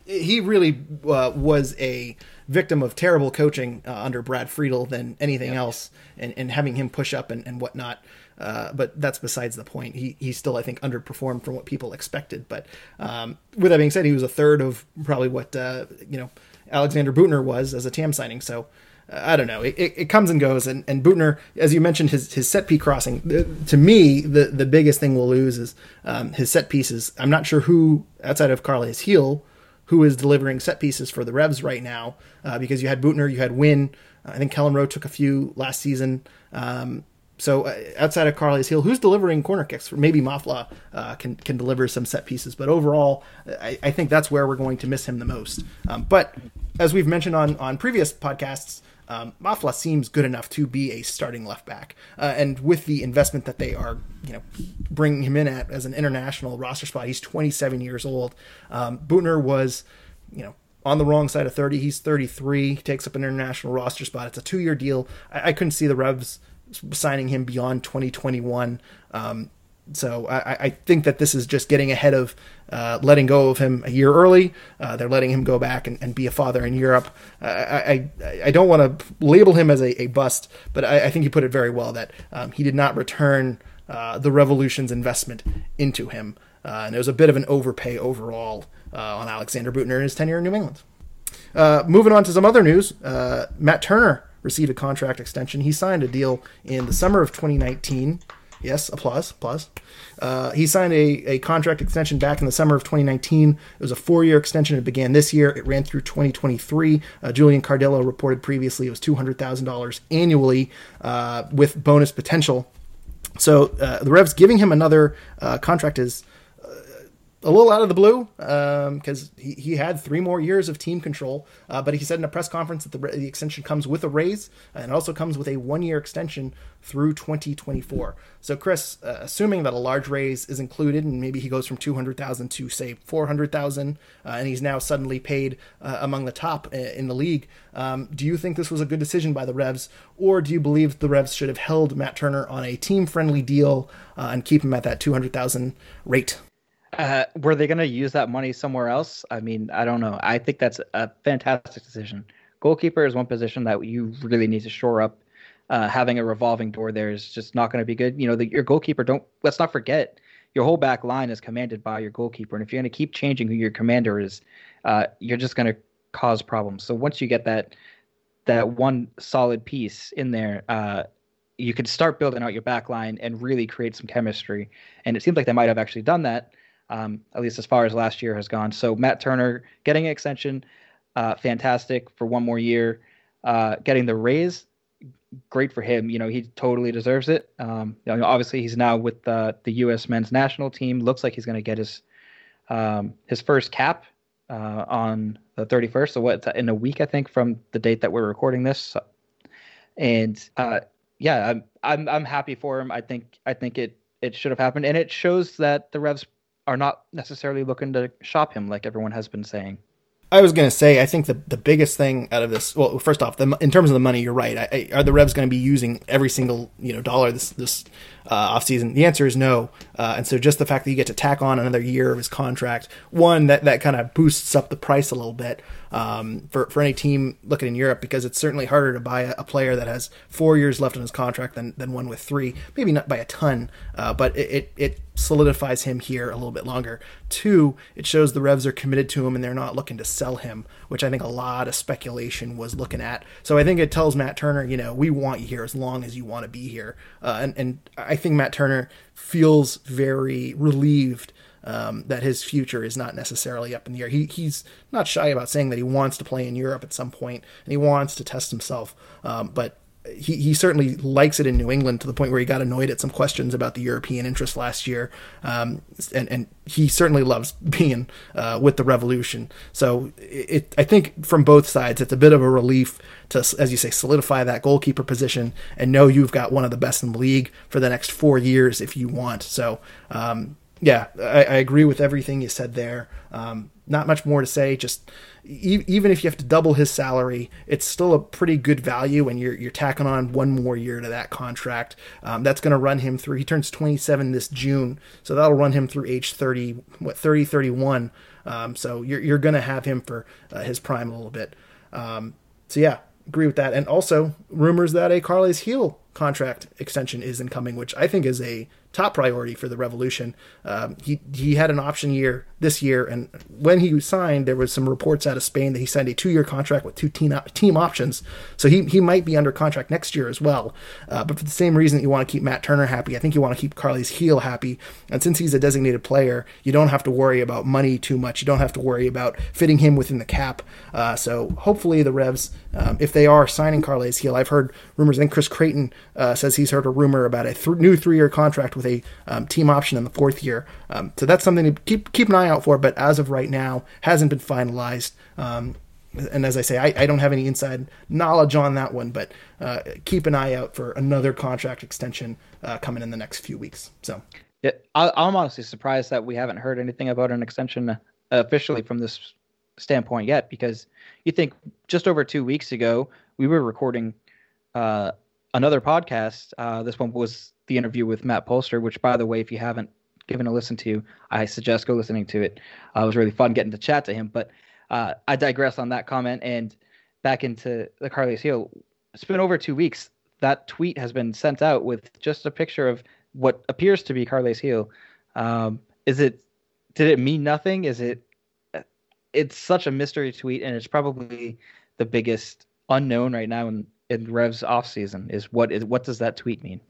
[SPEAKER 1] he really uh, was a victim of terrible coaching uh, under Brad Friedel than anything else, and, and having him push up and, and whatnot. Uh, but that's besides the point. He he still I think underperformed from what people expected. But um, with that being said, he was a third of probably what uh, you know Alexander Büttner was as a TAM signing. So I don't know. It, it, comes and goes. And, and Büttner, as you mentioned, his, his set piece crossing, to me, the, the biggest thing we'll lose is um, his set pieces. I'm not sure who, outside of Carles Gil, who is delivering set pieces for the Revs right now, uh, because you had Büttner, you had Wynn. I think Kelyn Rowe took a few last season. Um, so uh, outside of Carles Gil, who's delivering corner kicks? Maybe Mafla uh, can can deliver some set pieces, but overall, I, I, think that's where we're going to miss him the most. Um, but as we've mentioned on on previous podcasts, um, Mafla seems good enough to be a starting left back, uh, and with the investment that they are, you know, bringing him in at as an international roster spot, he's 27 years old. Um, was, you know, on the wrong side of 30. He's 33. He takes up an international roster spot. It's a two-year deal. I, I couldn't see the Revs signing him beyond 2021. Um, so I, I, think that this is just getting ahead of uh, letting go of him a year early. Uh, they're letting him go back and, and be a father in Europe. I, I, I don't want to label him as a, a bust, but I, I, think you put it very well that um, he did not return uh, the Revolution's investment into him. Uh, and it was a bit of an overpay overall uh, on Alexander Büttner in his tenure in New England. Moving on to some other news, Matt Turner received a contract extension. He signed a deal in the summer of 2019 Yes, applause, applause. Uh, he signed a, a contract extension back in the summer of 2019. It was a four year extension. It began this year. It ran through 2023. Uh, Julian Cardillo reported previously it was $200,000 annually uh, with bonus potential. So uh, the Revs giving him another uh, contract is a little out of the blue because um, he, he had three more years of team control. Uh, but he said in a press conference that the, the extension comes with a raise and also comes with a one year extension through 2024. So, Chris, uh, assuming that a large raise is included and maybe he goes from 200,000 to say 400,000 uh, and he's now suddenly paid uh, among the top in the league, um, do you think this was a good decision by the Revs or do you believe the Revs should have held Matt Turner on a team friendly deal uh, and keep him at that 200,000 rate?
[SPEAKER 2] Uh, were they going to use that money somewhere else? I mean, I don't know. I think that's a fantastic decision. Goalkeeper is one position that you really need to shore up. Uh, having a revolving door there is just not going to be good. You know, the, your goalkeeper don't. Let's not forget your whole back line is commanded by your goalkeeper, and if you're going to keep changing who your commander is, uh, you're just going to cause problems. So once you get that that one solid piece in there, uh, you could start building out your back line and really create some chemistry. And it seems like they might have actually done that um, at least as far as last year has gone. So Matt Turner getting an extension, uh, fantastic for one more year. Uh, getting the raise, great for him. You know, he totally deserves it. Um, you know, obviously, he's now with uh, the U.S. men's national team. Looks like he's going to get his um, his first cap uh, on the 31st. So what in a week, I think, from the date that we're recording this. So, and uh, yeah, I'm I'm I'm happy for him. I think I think it it should have happened, and it shows that the Revs are not necessarily looking to shop him like everyone has been saying.
[SPEAKER 1] I was going to say, I think the, the biggest thing out of this, well, first off, the, in terms of the money, you're right. I, I, are the Revs going to be using every single you know dollar this this uh, offseason? The answer is no. Uh, and so just the fact that you get to tack on another year of his contract, one that that kind of boosts up the price a little bit um, for for any team looking in Europe because it's certainly harder to buy a, a, player that has four years left on his contract than than one with three. Maybe not by a ton, uh, but it, it, it solidifies him here a little bit longer. Two, it shows the Revs are committed to him and they're not looking to sell him, which I think a lot of speculation was looking at. So I think it tells Matt Turner, you know, we want you here as long as you want to be here. Uh, and, and I think Matt Turner feels very relieved um, that his future is not necessarily up in the air. He, he's not shy about saying that he wants to play in Europe at some point and he wants to test himself. Um, but he, he certainly likes it in New England to the point where he got annoyed at some questions about the European interest last year. Um, and, and he certainly loves being uh, with the Revolution. So it, I think from both sides, it's a bit of a relief to, as you say, solidify that goalkeeper position and know you've got one of the best in the league for the next four years if you want. So um, yeah, I, I, agree with everything you said there. Um, not much more to say. Just e- even if you have to double his salary, it's still a pretty good value, and you're you're tacking on one more year to that contract. Um, that's going to run him through. He turns 27 this June, so that'll run him through age 30, what 30, 31. Um, so you're you're going to have him for uh, his prime a little bit. Um, so yeah, agree with that. And also rumors that a Carles Gil contract extension is incoming, which I think is a top priority for the Revolution. Um, he he had an option year this year, and when he signed, there was some reports out of Spain that he signed a two-year contract with two team team options. So he he might be under contract next year as well. Uh, but for the same reason that you want to keep Matt Turner happy, I think you want to keep Carles Gil happy. And since he's a designated player, you don't have to worry about money too much. You don't have to worry about fitting him within the cap. Uh, so hopefully the Revs, um, if they are signing Carles Gil, I've heard rumors. Think Chris Creighton uh, says he's heard a rumor about a th- new three-year contract with a um, team option in the fourth year. Um, so that's something to keep keep an eye out for. But as of right now, hasn't been finalized. Um, and as I say, I, I, don't have any inside knowledge on that one, but uh, keep an eye out for another contract extension uh, coming in the next few weeks. So,
[SPEAKER 2] yeah, I'm honestly surprised that we haven't heard anything about an extension uh, officially from this standpoint yet, because you think just over two weeks ago we were recording uh, another podcast. Uh, this one was the interview with Matt Polster, which, by the way, if you haven't given a listen to, I suggest go listening to it. Uh, it was really fun getting to chat to him. But uh, I digress on that comment and back into the Carles Gil. It's been over two weeks. That tweet has been sent out with just a picture of what appears to be Carles Gil. Um, is it? Did it mean nothing? Is it? It's such a mystery tweet, and it's probably the biggest unknown right now in, in Rev's off season. Is what is what does that tweet mean?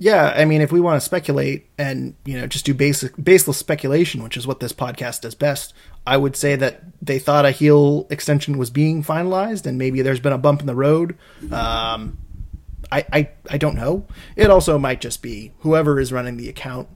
[SPEAKER 1] Yeah, I mean, if we want to speculate and you know just do basic baseless speculation, which is what this podcast does best, I would say that they thought a Gil extension was being finalized, and maybe there's been a bump in the road. Um, I, I I don't know. It also might just be whoever is running the account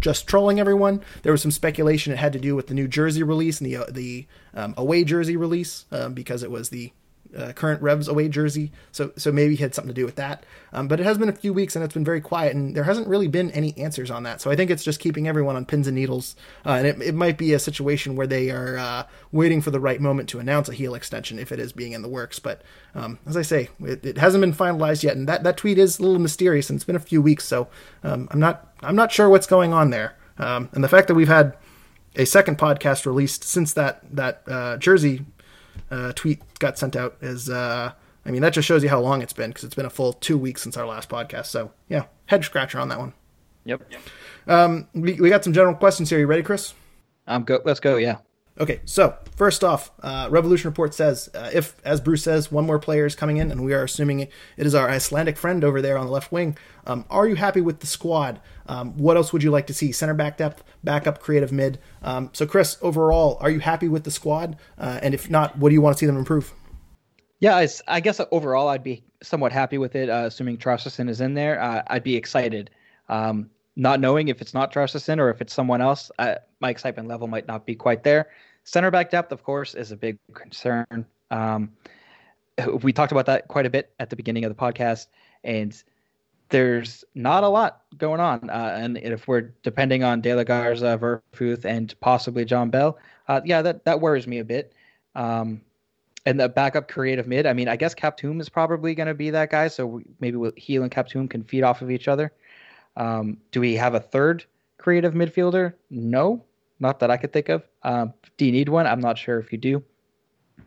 [SPEAKER 1] just trolling everyone. There was some speculation it had to do with the New Jersey release and the uh, the um, away jersey release um, because it was the uh, current Revs away jersey. So so maybe it had something to do with that. Um, but it has been a few weeks and it's been very quiet and there hasn't really been any answers on that. So I think it's just keeping everyone on pins and needles. Uh, and it, it might be a situation where they are uh, waiting for the right moment to announce a Gil extension if it is being in the works. But um, as I say, it, it, hasn't been finalized yet. And that, that tweet is a little mysterious and it's been a few weeks. So um, I'm not I'm not sure what's going on there. Um, and the fact that we've had a second podcast released since that that uh, Jersey uh, tweet got sent out is, uh, I mean, that just shows you how long it's been because it's been a full two weeks since our last podcast. So, yeah, head scratcher on that one.
[SPEAKER 2] Yep.
[SPEAKER 1] Um, we, we got some general questions here. You ready, Chris?
[SPEAKER 2] I'm go. Let's go. Yeah.
[SPEAKER 1] Okay, so first off, uh, Revolution Report says uh, if, as Bruce says, one more player is coming in, and we are assuming it is our Icelandic friend over there on the left wing. Um, are you happy with the squad? Um, what else would you like to see? Center back depth, backup, creative mid. Um, so, Chris, overall, are you happy with the squad? Uh, and if not, what do you want to see them improve?
[SPEAKER 2] Yeah, I guess overall, I'd be somewhat happy with it, uh, assuming Traustason is in there. Uh, I'd be excited. Um, not knowing if it's not Traustason or if it's someone else, my excitement level might not be quite there. Center back depth, of course, is a big concern. Um, we talked about that quite a bit at the beginning of the podcast, and there's not a lot going on. Uh, and if we're depending on De La Garza, Verfurth, and possibly John Bell, uh, yeah, that, that worries me a bit. Um, and the backup creative mid, I mean, I guess Kaptoum is probably going to be that guy. So we, maybe we'll, Gil and Kaptoum can feed off of each other. Um, do we have a third creative midfielder? No, not that I could think of. Um, do you need one? I'm not sure if you do.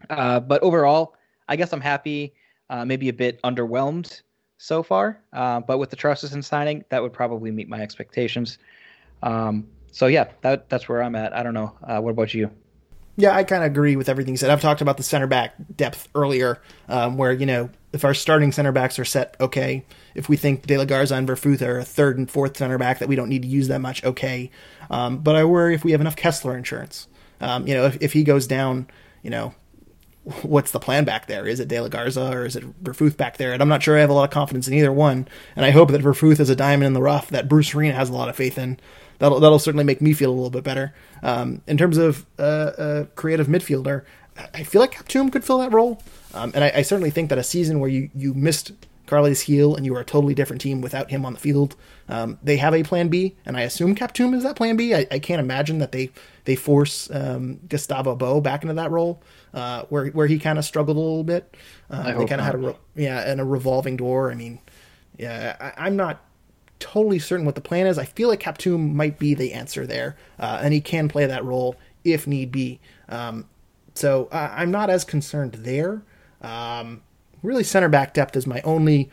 [SPEAKER 2] Uh, but overall, I guess I'm happy. Uh, maybe a bit underwhelmed so far. Uh, but with the Traustason signing, that would probably meet my expectations. Um, so yeah, that that's where I'm at. I don't know. Uh, what about you?
[SPEAKER 1] Yeah, I kind of agree with everything said. I've talked about the center back depth earlier, um, where you know if our starting center backs are set, okay. If we think De La Garza and Verfurth are a third and fourth center back that we don't need to use that much, okay. Um, but I worry if we have enough Kessler insurance. Um, you know, if, if he goes down, you know, what's the plan back there? Is it De La Garza or is it Verfurth back there? And I'm not sure I have a lot of confidence in either one. And I hope that Verfurth is a diamond in the rough that Bruce Arena has a lot of faith in. That'll that'll certainly make me feel a little bit better. Um, in terms of uh, a creative midfielder, I feel like Kaptoum could fill that role. Um, and I, I, certainly think that a season where you, you missed Carles Gil and you were a totally different team without him on the field, um, they have a plan B, and I assume Kaptoum is that plan B. I, I can't imagine that they they force um, Gustavo Bou back into that role uh, where where he kind of struggled a little bit. Uh, they kind of had a re- yeah and a revolving door. I mean, yeah, I, I'm not totally certain what the plan is. I feel like Kaptoum might be the answer there, uh, and he can play that role if need be. Um, so uh, I'm not as concerned there. Um, really, center back depth is my only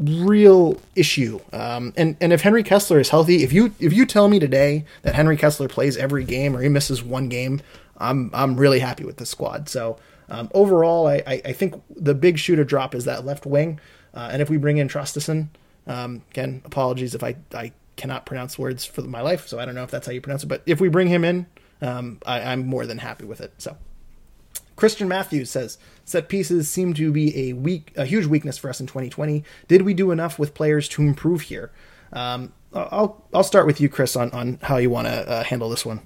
[SPEAKER 1] real issue. Um, and and if Henry Kessler is healthy, if you if you tell me today that Henry Kessler plays every game or he misses one game, I'm I'm really happy with the squad. So um, overall, I, I, I think the big shooter drop is that left wing. Uh, and if we bring in Traustason, um, again, apologies if I I cannot pronounce words for my life, so I don't know if that's how you pronounce it. But if we bring him in, um, I, I'm more than happy with it. So. Christian Matthews says set pieces seem to be a weak, a huge weakness for us in 2020. Did we do enough with players to improve here? Um, I'll I'll start with you, Chris, on on how you want to uh, handle this one.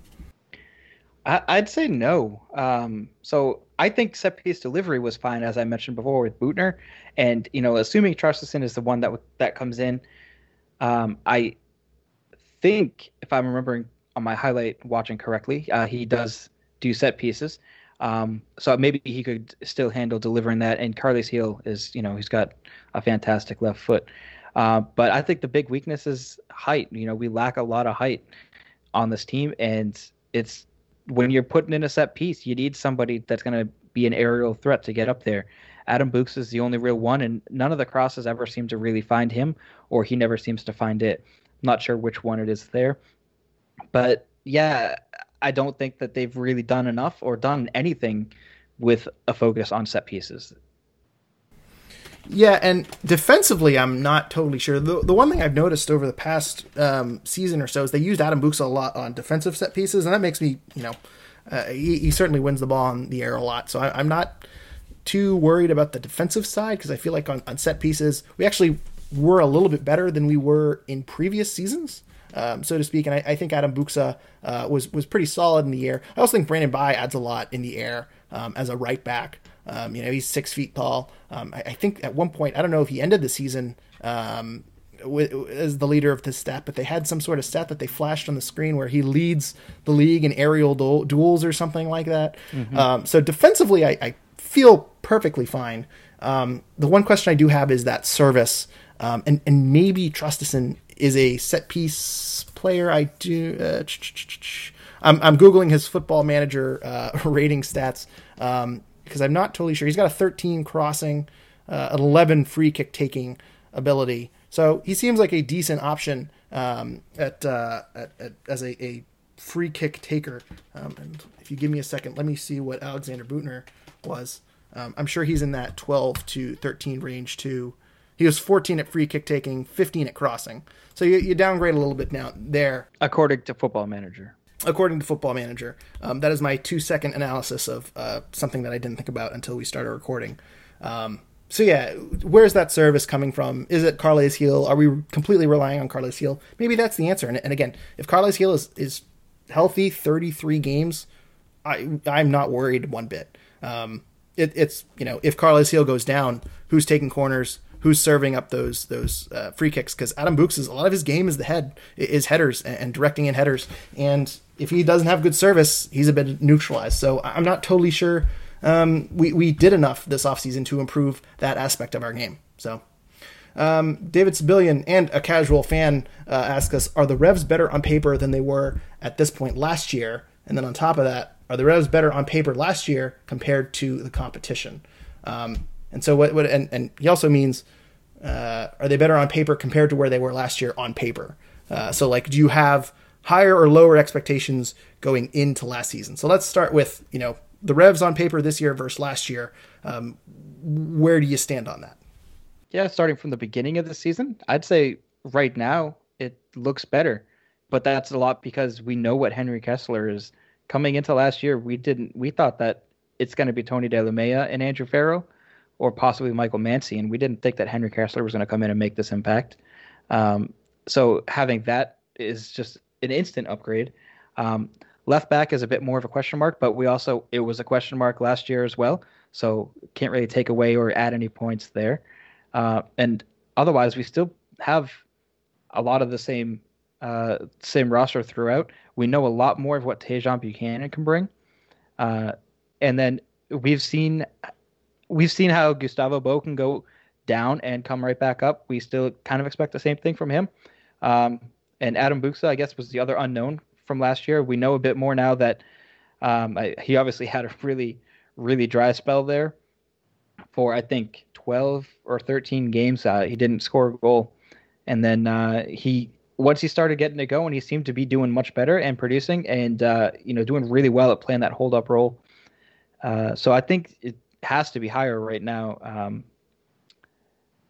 [SPEAKER 2] I'd say no. Um, so I think set piece delivery was fine, as I mentioned before with Büttner, and you know, assuming Traustason is the one that that comes in, um, I think if I'm remembering on my highlight watching correctly, uh, he does do set pieces. Um, so maybe he could still handle delivering that. And Carles Gil is, you know, he's got a fantastic left foot. Uh, but I think the big weakness is height. You know, we lack a lot of height on this team, and it's when you're putting in a set piece, you need somebody that's going to be an aerial threat to get up there. Adam Buksa is the only real one, and none of the crosses ever seem to really find him, or he never seems to find it. I'm not sure which one it is there, but yeah, I don't think that they've really done enough or done anything with a focus on set pieces.
[SPEAKER 1] Yeah, and defensively, I'm not totally sure. The, the one thing I've noticed over the past um, season or so is they used Adam Buksa a lot on defensive set pieces, and that makes me, you know, uh, he, he, certainly wins the ball on the air a lot. So I, am not too worried about the defensive side because I feel like on, on set pieces, we actually were a little bit better than we were in previous seasons. um, so to speak. And I, I think Adam Buksa uh, was was pretty solid in the air. I also think Brandon Bye adds a lot in the air um, as a right back. Um, you know, he's six feet tall. Um, I, I, think at one point, I don't know if he ended the season um, with, as the leader of this stat, but they had some sort of stat that they flashed on the screen where he leads the league in aerial du- duels or something like that. Mm-hmm. Um, so defensively, I, I, feel perfectly fine. Um, the one question I do have is that service, um, and and maybe Traustason is a set piece player. I do. Uh, I'm, I'm googling his football manager uh, rating stats um, because I'm not totally sure. He's got a 13 crossing, uh, 11 free kick taking ability. So he seems like a decent option um, at, uh, at, at, as a, a, free kick taker. Um, and if you give me a second, let me see what Alexander Büttner was. Um, I'm sure he's in that 12 to 13 range too. He was 14 at free kick taking, 15 at crossing. So you, you downgrade a little bit now there.
[SPEAKER 2] According to Football Manager
[SPEAKER 1] according to Football Manager. Um, that is my two second analysis of uh, something that I didn't think about until we started recording. Um, so yeah, where's that service coming from? Is it Carles Gil? Are we completely relying on Carles Gil? Maybe that's the answer. And, and again, if Carles Gil is, is healthy, 33 games, I I'm not worried one bit. Um, it, it's you know if Carles Gil goes down, who's taking corners? Who's serving up those those uh, free kicks because Adam Buksa is a lot of his game is the head is headers and, and, directing in headers. And if he doesn't have good service he's a bit neutralized. So I'm not totally sure um, we, we did enough this offseason to improve that aspect of our game. So um, David Sibilian and a casual fan uh, ask us are the Revs better on paper than they were at this point last year? And then on top of that are the Revs better on paper last year compared to the competition? Um, and so what? What? And, and he also means, uh, are they better on paper compared to where they were last year on paper? Uh, so like, do you have higher or lower expectations going into last season? So let's start with you know the Revs on paper this year versus last year. Um, where do you stand on that?
[SPEAKER 2] Yeah, starting from the beginning of the season, I'd say right now it looks better, but that's a lot because we know what Henry Kessler is coming into last year. We didn't. We thought that it's going to be Tony Delamea and Andrew Farrell or possibly Michael Mancy, and we didn't think that Henry Kessler was going to come in and make this impact. Um, so having that is just an instant upgrade. Um, left back is a bit more of a question mark, but we also it was a question mark last year as well, so can't really take away or add any points there. Uh, and otherwise, we still have a lot of the same uh, same roster throughout. We know a lot more of what Tajon Buchanan can bring, uh, and then we've seen we've seen how Gustavo Bou can go down and come right back up. We still kind of expect the same thing from him. Um, and Adam Buksa, I guess, was the other unknown from last year. We know a bit more now that um, I, he obviously had a really, really dry spell there for I think 12 or 13 games. Uh, he didn't score a goal, and then uh, he once he started getting it going, he seemed to be doing much better and producing, and uh, you know doing really well at playing that hold up role. Uh, so I think it, has to be higher right now. Um,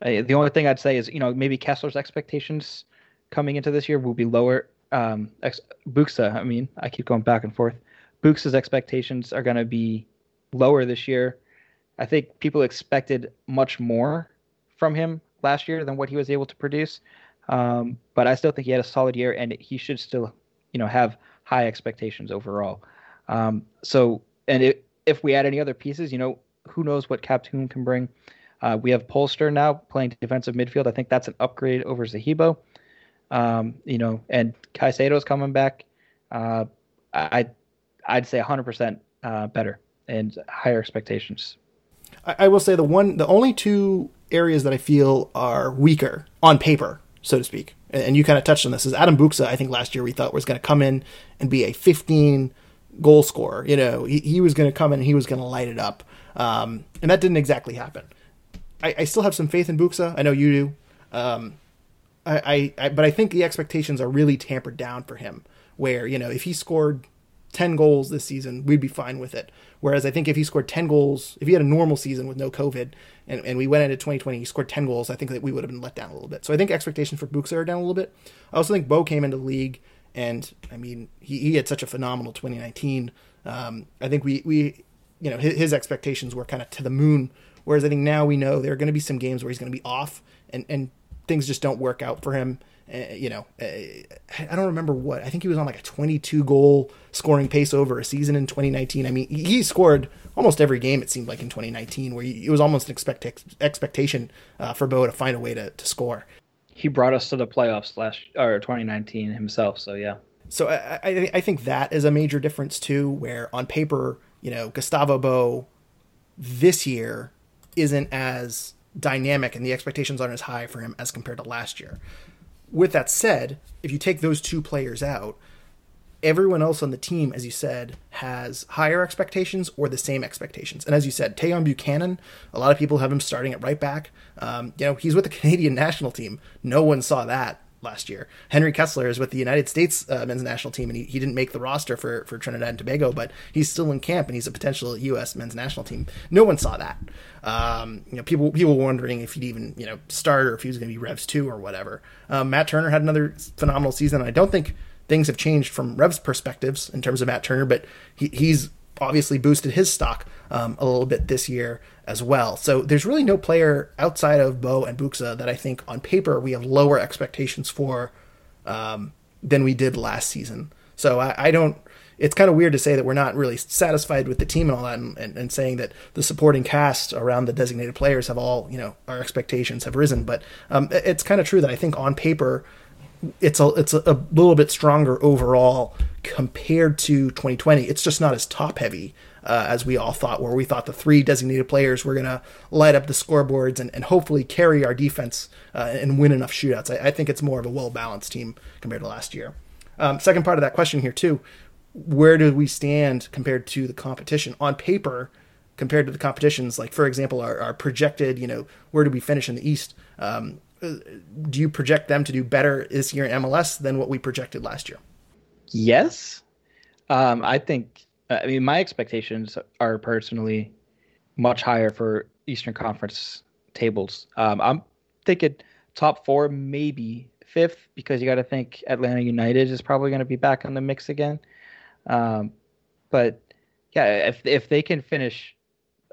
[SPEAKER 2] the only thing I'd say is, you know, maybe Kessler's expectations coming into this year will be lower. Um, ex- Buksa, I mean, I keep going back and forth. Buksa's expectations are going to be lower this year. I think people expected much more from him last year than what he was able to produce. Um, but I still think he had a solid year, and he should still, you know, have high expectations overall. Um, so, and it, if we add any other pieces, you know, who knows what Kaptoum can bring. Uh, we have Polster now playing defensive midfield. I think that's an upgrade over Zahibo. Um, you know, and Caicedo's coming back. Uh, I, I'd say 100% uh, better and higher expectations.
[SPEAKER 1] I, I will say the one, the only two areas that I feel are weaker on paper, so to speak, and you kind of touched on this, is Adam Buksa. I think last year we thought was going to come in and be a 15 goal scorer. You know, he, he was going to come in and he was going to light it up. Um, and that didn't exactly happen. I, I, still have some faith in Buksa. I know you do. Um, I, I, but I think the expectations are really tampered down for him. Where you know if he scored ten goals this season, we'd be fine with it. Whereas I think if he scored ten goals, if he had a normal season with no COVID, and, and we went into 2020, he scored ten goals, I think that we would have been let down a little bit. So I think expectations for Buksa are down a little bit. I also think Bou came into the league, and I mean he, he had such a phenomenal 2019. Um, I think we we you know his, his expectations were kind of to the moon. Whereas I think now we know there are going to be some games where he's going to be off, and and things just don't work out for him. Uh, you know, uh, I don't remember what. I think he was on like a 22 goal scoring pace over a season in 2019. I mean, he scored almost every game it seemed like in 2019, where it was almost an expect expectation uh, for Bou to find a way to, to score.
[SPEAKER 2] He brought us to the playoffs last or 2019 himself. So yeah.
[SPEAKER 1] So I, I, I think that is a major difference too, where on paper, you know, Gustavo Bou this year isn't as dynamic and the expectations aren't as high for him as compared to last year. With that said, if you take those two players out, everyone else on the team, as you said, has higher expectations or the same expectations. And as you said, Tajon Buchanan, a lot of people have him starting at right back. Um, you know, he's with the Canadian national team. No one saw that last year. Henry Kessler is with the United States uh, men's national team, and he, he didn't make the roster for, for Trinidad and Tobago, but he's still in camp and he's a potential U.S. men's national team. No one saw that. Um, you know, people people were wondering if he'd even you know start or if he was going to be Revs two or whatever. Um, Matt Turner had another phenomenal season. I don't think things have changed from Revs perspectives in terms of Matt Turner, but he, he's obviously boosted his stock um, a little bit this year as well. So there's really no player outside of Bou and Buksa that I think on paper we have lower expectations for um, than we did last season. So I, I don't. It's kind of weird to say that we're not really satisfied with the team and all that, and, and, and, saying that the supporting cast around the designated players have all, you know, our expectations have risen. But um, it's kind of true that I think on paper it's a it's a, a, little bit stronger overall compared to 2020. It's just not as top heavy uh, as we all thought, where we thought the three designated players were going to light up the scoreboards and, and hopefully carry our defense uh, and win enough shootouts. I, I, think it's more of a well balanced team compared to last year. Um, second part of that question here too, where do we stand compared to the competition on paper? Compared to the competitions, like for example, our, our projected, you know, where do we finish in the East? Um, do you project them to do better this year in MLS than what we projected last year?
[SPEAKER 2] Yes. Um, I think, I mean, my expectations are personally much higher for Eastern Conference tables. Um, I'm thinking top four, maybe fifth, because you got to think Atlanta United is probably going to be back in the mix again. Um, but yeah, if if they can finish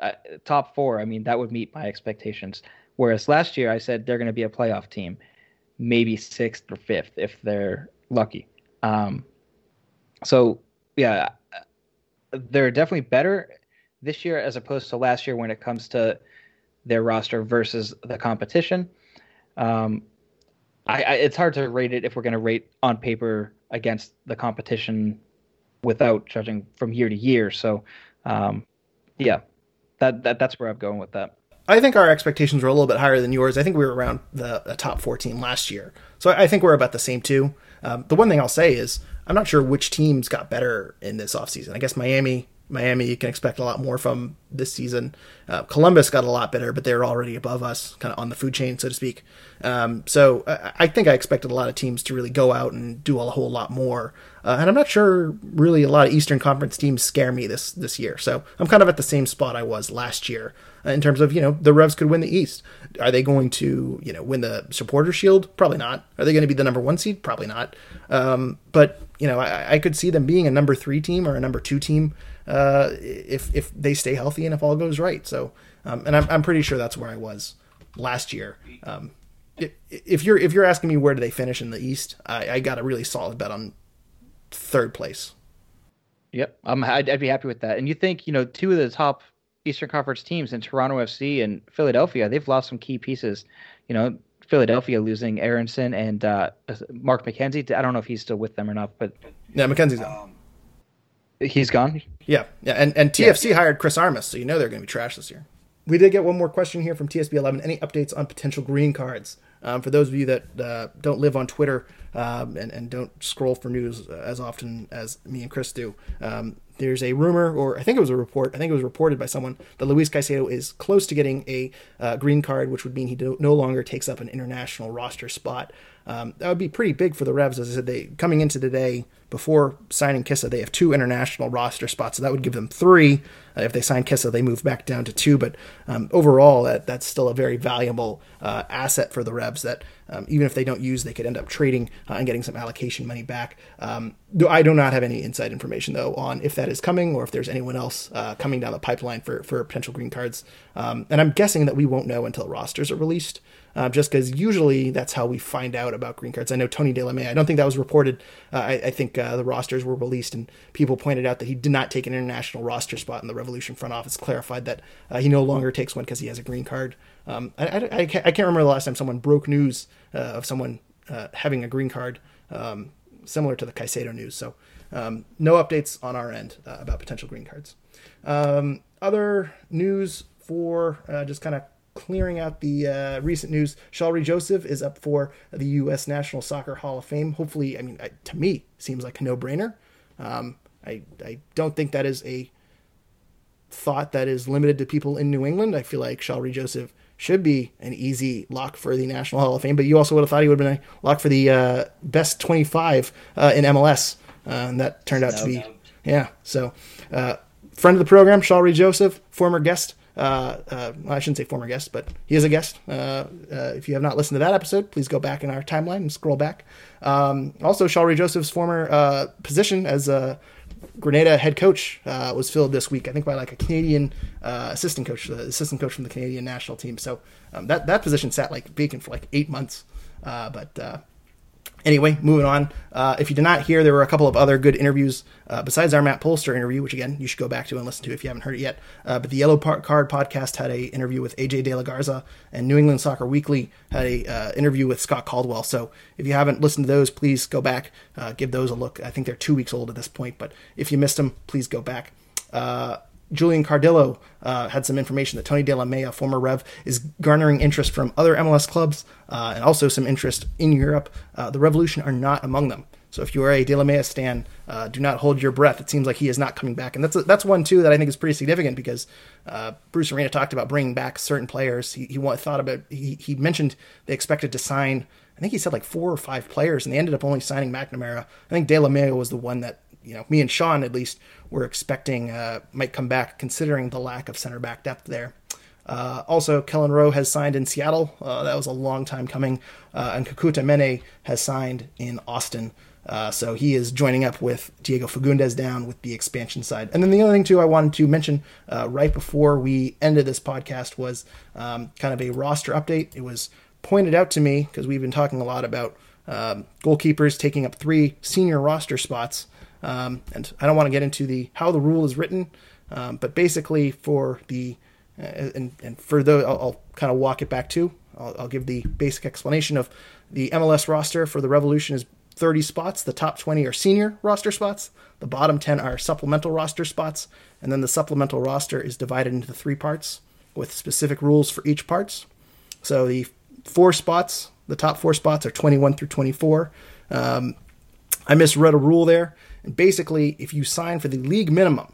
[SPEAKER 2] uh, top four, I mean, that would meet my expectations. Whereas last year I said they're going to be a playoff team, maybe sixth or fifth if they're lucky. Um, so yeah, they're definitely better this year as opposed to last year when it comes to their roster versus the competition. Um, I, I, it's hard to rate it if we're going to rate on paper against the competition without judging from year to year. So, um, yeah, that, that that's where I'm going with that.
[SPEAKER 1] I think our expectations were a little bit higher than yours. I think we were around the, the top 14 last year. So I think we're about the same too. Um, the one thing I'll say is I'm not sure which teams got better in this offseason. I guess Miami Miami, you can expect a lot more from this season. Uh, Columbus got a lot better, but they're already above us, kind of on the food chain, so to speak. Um, so I, I, think I expected a lot of teams to really go out and do a whole lot more. Uh, and I'm not sure really a lot of Eastern Conference teams scare me this this year. So I'm kind of at the same spot I was last year in terms of you know the Revs could win the East. Are they going to you know win the Supporter Shield? Probably not. Are they going to be the number one seed? Probably not. Um, but you know I, I could see them being a number three team or a number two team uh, if if they stay healthy and if all goes right. So, um, and I'm I'm pretty sure that's where I was last year. Um, if you're if you're asking me where do they finish in the East, I, I got a really solid bet on third place.
[SPEAKER 2] Yep, I'm, I'd, I'd be happy with that. And you think you know two of the top Eastern Conference teams in Toronto FC and Philadelphia, they've lost some key pieces. You know, Philadelphia losing Aaronson and uh, Mark McKenzie. I don't know if he's still with them or not, but
[SPEAKER 1] yeah, McKenzie's gone.
[SPEAKER 2] He's gone.
[SPEAKER 1] Yeah, yeah, and and TFC yeah. hired Chris Armas, so you know they're going to be trash this year. We did get one more question here from TSB11. Any updates on potential green cards? Um, for those of you that uh, don't live on Twitter um, and, and don't scroll for news as often as me and Chris do, um, there's a rumor, or I think it was a report, I think it was reported by someone, that Luis Caicedo is close to getting a uh, green card, which would mean he do, no longer takes up an international roster spot. Um, that would be pretty big for the Revs. As I said, they coming into today before signing Kizza, they have two international roster spots, so that would give them three. Uh, if they sign Kizza, they move back down to two. But um, overall, that, that's still a very valuable uh, asset for the Revs. That um, even if they don't use, they could end up trading uh, and getting some allocation money back. Um, I do not have any inside information though on if that is coming or if there's anyone else uh, coming down the pipeline for for potential green cards. Um, and I'm guessing that we won't know until rosters are released. Uh, just because usually that's how we find out about green cards. I know Tony Delamea. I don't think that was reported. Uh, I, I, think uh, the rosters were released, and people pointed out that he did not take an international roster spot, and the Revolution front office clarified that uh, he no longer takes one because he has a green card. Um, I, I, I, can't, remember the last time someone broke news uh, of someone uh, having a green card, um, similar to the Caicedo news. So um, no updates on our end about potential green cards. Um, other news for just kind of clearing out the uh, recent news. Shalrie Joseph is up for the U.S. National Soccer Hall of Fame. Hopefully, I mean, to me, seems like a no-brainer. Um, I I don't think that is a thought that is limited to people in New England. I feel like Shalrie Joseph should be an easy lock for the National Hall of Fame, but you also would have thought he would have been a lock for the uh, best 25 uh, in MLS, uh, and that turned out no, to be, no. yeah. So, uh, friend of the program, Shalrie Joseph, former guest uh, uh, I shouldn't say former guest, but he is a guest. Uh, uh, if you have not listened to that episode, please go back in our timeline and scroll back. Um, also, Shalrie Joseph's former uh, position as a Grenada head coach uh, was filled this week, I think by like a Canadian assistant coach, the assistant coach from the Canadian national team. So um, that that position sat like vacant for like eight months. but Anyway, moving on. Uh, if you did not hear, there were a couple of other good interviews uh, besides our Matt Polster interview, which again you should go back to and listen to if you haven't heard it yet. Uh, but the Yellow Card podcast had a interview with AJ De La Garza, and New England Soccer Weekly had a uh, interview with Scott Caldwell. So if you haven't listened to those, please go back, uh, give those a look. I think they're two weeks old at this point, but if you missed them, please go back. Uh, Julian Cardillo uh, had some information that Tony Delamea, former Rev, is garnering interest from other MLS clubs uh, and also some interest in Europe. Uh, the Revolution are not among them. So if you are a Delamea stan, uh, do not hold your breath. It seems like he is not coming back, and that's a, that's one too that I think is pretty significant because uh, Bruce Arena talked about bringing back certain players. He, he thought about he, he mentioned they expected to sign. I think he said like four or five players, and they ended up only signing McNamara. I think Delamea was the one that you know me and Sean at least were expecting uh, might come back, considering the lack of center back depth there. Uh, also, Kelyn Rowe has signed in Seattle. Uh, that was a long time coming. Uh, and Kakuta Manneh has signed in Austin. Uh, so he is joining up with Diego Fagundez down with the expansion side. And then the other thing, too, I wanted to mention uh, right before we ended this podcast was um, kind of a roster update. It was pointed out to me because we've been talking a lot about um, goalkeepers taking up three senior roster spots. Um, and I don't want to get into the how the rule is written, um, but basically for the uh, and, and for those, I'll, I'll, kind of walk it back to. I'll, I'll, give the basic explanation of the MLS roster for the Revolution is 30 spots. The top 20 are senior roster spots. The bottom 10 are supplemental roster spots, and then the supplemental roster is divided into three parts with specific rules for each parts. So the four spots, the top four spots are 21 through 24. Um, I misread a rule there. And basically, if you sign for the league minimum,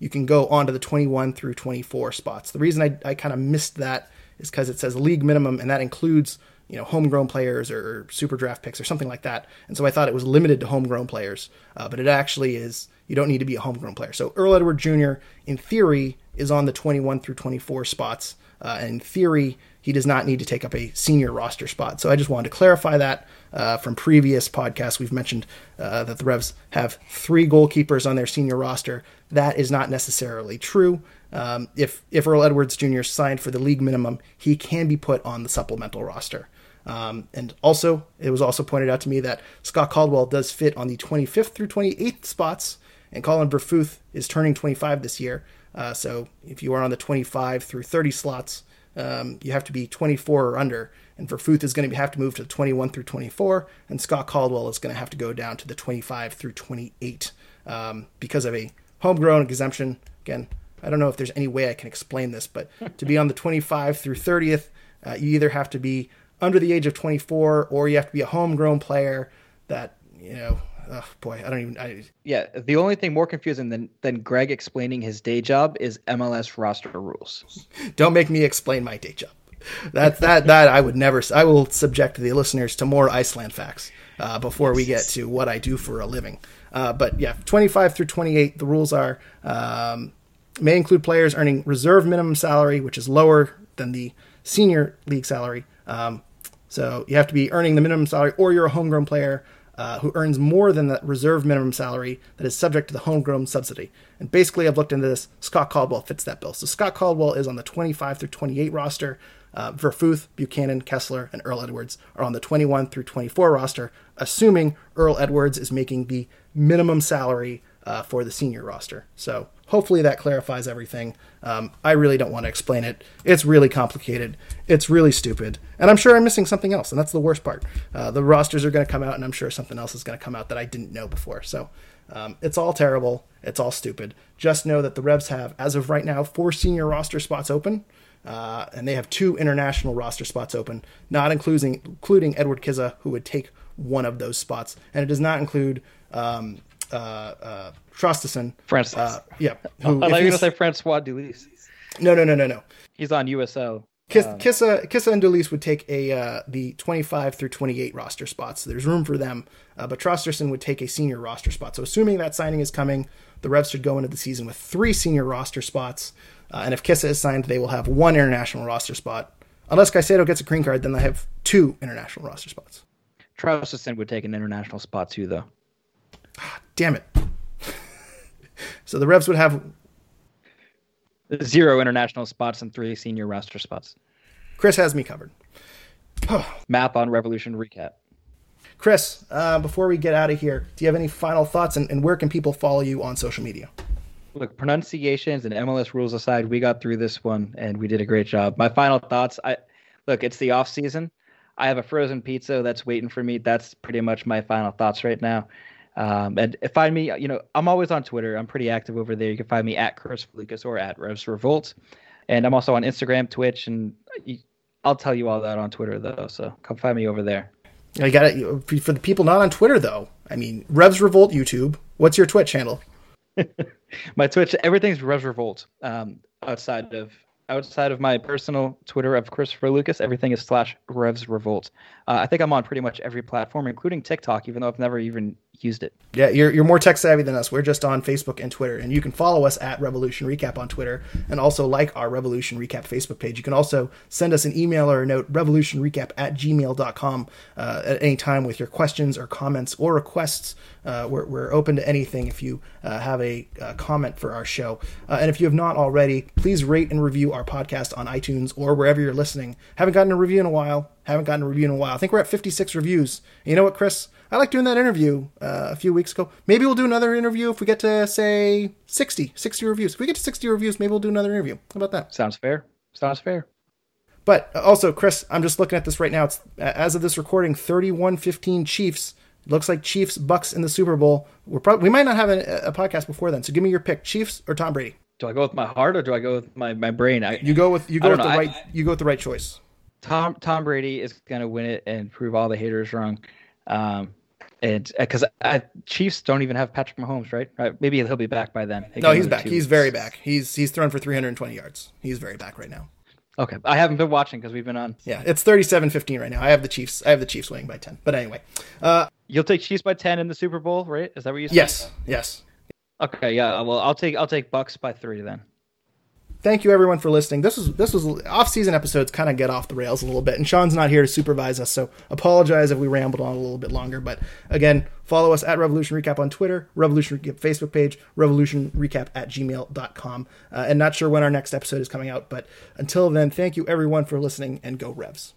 [SPEAKER 1] you can go on to the 21 through 24 spots. The reason I, I kind of missed that is because it says league minimum, and that includes you know homegrown players or super draft picks or something like that. And so I thought it was limited to homegrown players, uh, but it actually is. You don't need to be a homegrown player. So Earl Edward Jr. in theory is on the 21 through 24 spots, uh, in theory he does not need to take up a senior roster spot. So I just wanted to clarify that uh, from previous podcasts. We've mentioned uh, that the Revs have three goalkeepers on their senior roster. That is not necessarily true. Um, if if Earl Edwards Jr. signed for the league minimum, he can be put on the supplemental roster. Um, and also, it was also pointed out to me that Scott Caldwell does fit on the 25th through 28th spots, and Collin Verfurth is turning 25 this year. Uh, so if you are on the 25 through 30 slots, um, you have to be 24 or under. And Verfurth is going to have to move to the 21 through 24, and Scott Caldwell is going to have to go down to the 25 through 28 um, because of a homegrown exemption. Again, I don't know if there's any way I can explain this, but to be on the 25 through 30th, uh, you either have to be under the age of 24 or you have to be a homegrown player that, you know, oh boy, I don't even. I...
[SPEAKER 2] Yeah, the only thing more confusing than than Greg explaining his day job is MLS roster rules.
[SPEAKER 1] don't make me explain my day job. That that that I would never. I will subject the listeners to more Iceland facts uh, before we get to what I do for a living. Uh, but yeah, 25 through 28, the rules are um, may include players earning reserve minimum salary, which is lower than the senior league salary. Um, so you have to be earning the minimum salary, or you're a homegrown player uh, who earns more than the reserve minimum salary that is subject to the homegrown subsidy. And basically, I've looked into this. Scott Caldwell fits that bill. So Scott Caldwell is on the 25 through 28 roster. Uh, Verfurth, Buchanan, Kessler, and Earl Edwards are on the 21 through 24 roster, assuming Earl Edwards is making the minimum salary uh, for the senior roster. So hopefully that clarifies everything. Um, I really don't want to explain it. It's really complicated. It's really stupid. And I'm sure I'm missing something else. And that's the worst part. Uh, the rosters are going to come out, and I'm sure something else is going to come out that I didn't know before. So um, it's all terrible. It's all stupid. Just know that the Revs have, as of right now, four senior roster spots open. Uh, and they have two international roster spots open, not including including Edward Kizza, who would take one of those spots, and it does not include um, uh, uh, Traustason.
[SPEAKER 2] Francis.
[SPEAKER 1] Uh, yeah.
[SPEAKER 2] Who, I thought you were going to say Francois Dulysse.
[SPEAKER 1] No, no, no, no, no.
[SPEAKER 2] He's on USO.
[SPEAKER 1] Kiss, um, Kizza, Kizza and Dulysse would take a uh, the 25 through 28 roster spots. So there's room for them, uh, but Traustason would take a senior roster spot. So assuming that signing is coming, the Revs should go into the season with three senior roster spots. Uh, and if Kizza is signed, they will have one international roster spot. Unless Caicedo gets a green card, then they have two international roster spots.
[SPEAKER 2] Traustason would take an international spot too, though.
[SPEAKER 1] Damn it. so the Revs would have
[SPEAKER 2] zero international spots and three senior roster spots.
[SPEAKER 1] Chris has me covered.
[SPEAKER 2] Map on Revolution recap.
[SPEAKER 1] Chris, uh, before we get out of here, do you have any final thoughts and, and where can people follow you on social media?
[SPEAKER 2] Look, pronunciations and MLS rules aside, we got through this one and we did a great job. My final thoughts, I look, it's the off season. I have a frozen pizza that's waiting for me. That's pretty much my final thoughts right now. Um, and find me, you know, I'm always on Twitter. I'm pretty active over there. You can find me at Chris Lucas or at Revs Revolt. And I'm also on Instagram, Twitch, and I'll tell you all that on Twitter, though. So come find me over there.
[SPEAKER 1] I got it. For the people not on Twitter, though, I mean, Revs Revolt YouTube. What's your Twitch handle?
[SPEAKER 2] my Twitch, everything's Revs Revolt. Um, outside of outside of my personal Twitter of Christopher Lucas, everything is slash Revs Revolt. Uh, I think I'm on pretty much every platform, including TikTok, even though I've never even used it.
[SPEAKER 1] Yeah, you're, you're more tech savvy than us. We're just on Facebook and Twitter. And you can follow us at Revolution Recap on Twitter and also like our Revolution Recap Facebook page. You can also send us an email or a note, revolutionrecap at gmail.com uh, at any time with your questions or comments or requests. Uh, we're, we're open to anything if you uh, have a uh, comment for our show. Uh, and if you have not already, please rate and review our podcast on iTunes or wherever you're listening. Haven't gotten a review in a while. Haven't gotten a review in a while. I think we're at 56 reviews. And you know what, Chris? I like doing that interview uh, a few weeks ago. Maybe we'll do another interview if we get to say 60, 60 reviews. If we get to 60 reviews, maybe we'll do another interview. How about that?
[SPEAKER 2] Sounds fair. Sounds fair.
[SPEAKER 1] But uh, also, Chris, I'm just looking at this right now. It's as of this recording, 31-15 Chiefs. looks like Chiefs Bucks in the Super Bowl. We're probably we might not have a, a, podcast before then. So give me your pick: Chiefs or Tom Brady.
[SPEAKER 2] Do I go with my heart or do I go with my, my brain? I,
[SPEAKER 1] you go with you go with know. the right I, you go with the right choice.
[SPEAKER 2] Tom Tom Brady is going to win it and prove all the haters wrong. Um, and because uh, Chiefs don't even have Patrick Mahomes, right? right? Maybe he'll be back by then.
[SPEAKER 1] No, he's back. He's very back. He's he's thrown for 320 yards. He's very back right now.
[SPEAKER 2] Okay, I haven't been watching because we've been on.
[SPEAKER 1] Yeah, it's 37-15 right now. I have the Chiefs. I have the Chiefs winning by 10. But anyway, uh,
[SPEAKER 2] you'll take Chiefs by 10 in the Super Bowl, right? Is that what you said?
[SPEAKER 1] Yes. Yes.
[SPEAKER 2] Okay. Yeah. Well, I'll take I'll take Bucks by three then
[SPEAKER 1] thank you everyone for listening. This was this was off-season episodes kind of get off the rails a little bit, and Sean's not here to supervise us, so apologize if we rambled on a little bit longer. But again, follow us at Revolution Recap on Twitter, Revolution Recap Facebook page, Revolution Recap at gmail.com. Uh, and not sure when our next episode is coming out, but until then, thank you everyone for listening, and go Revs.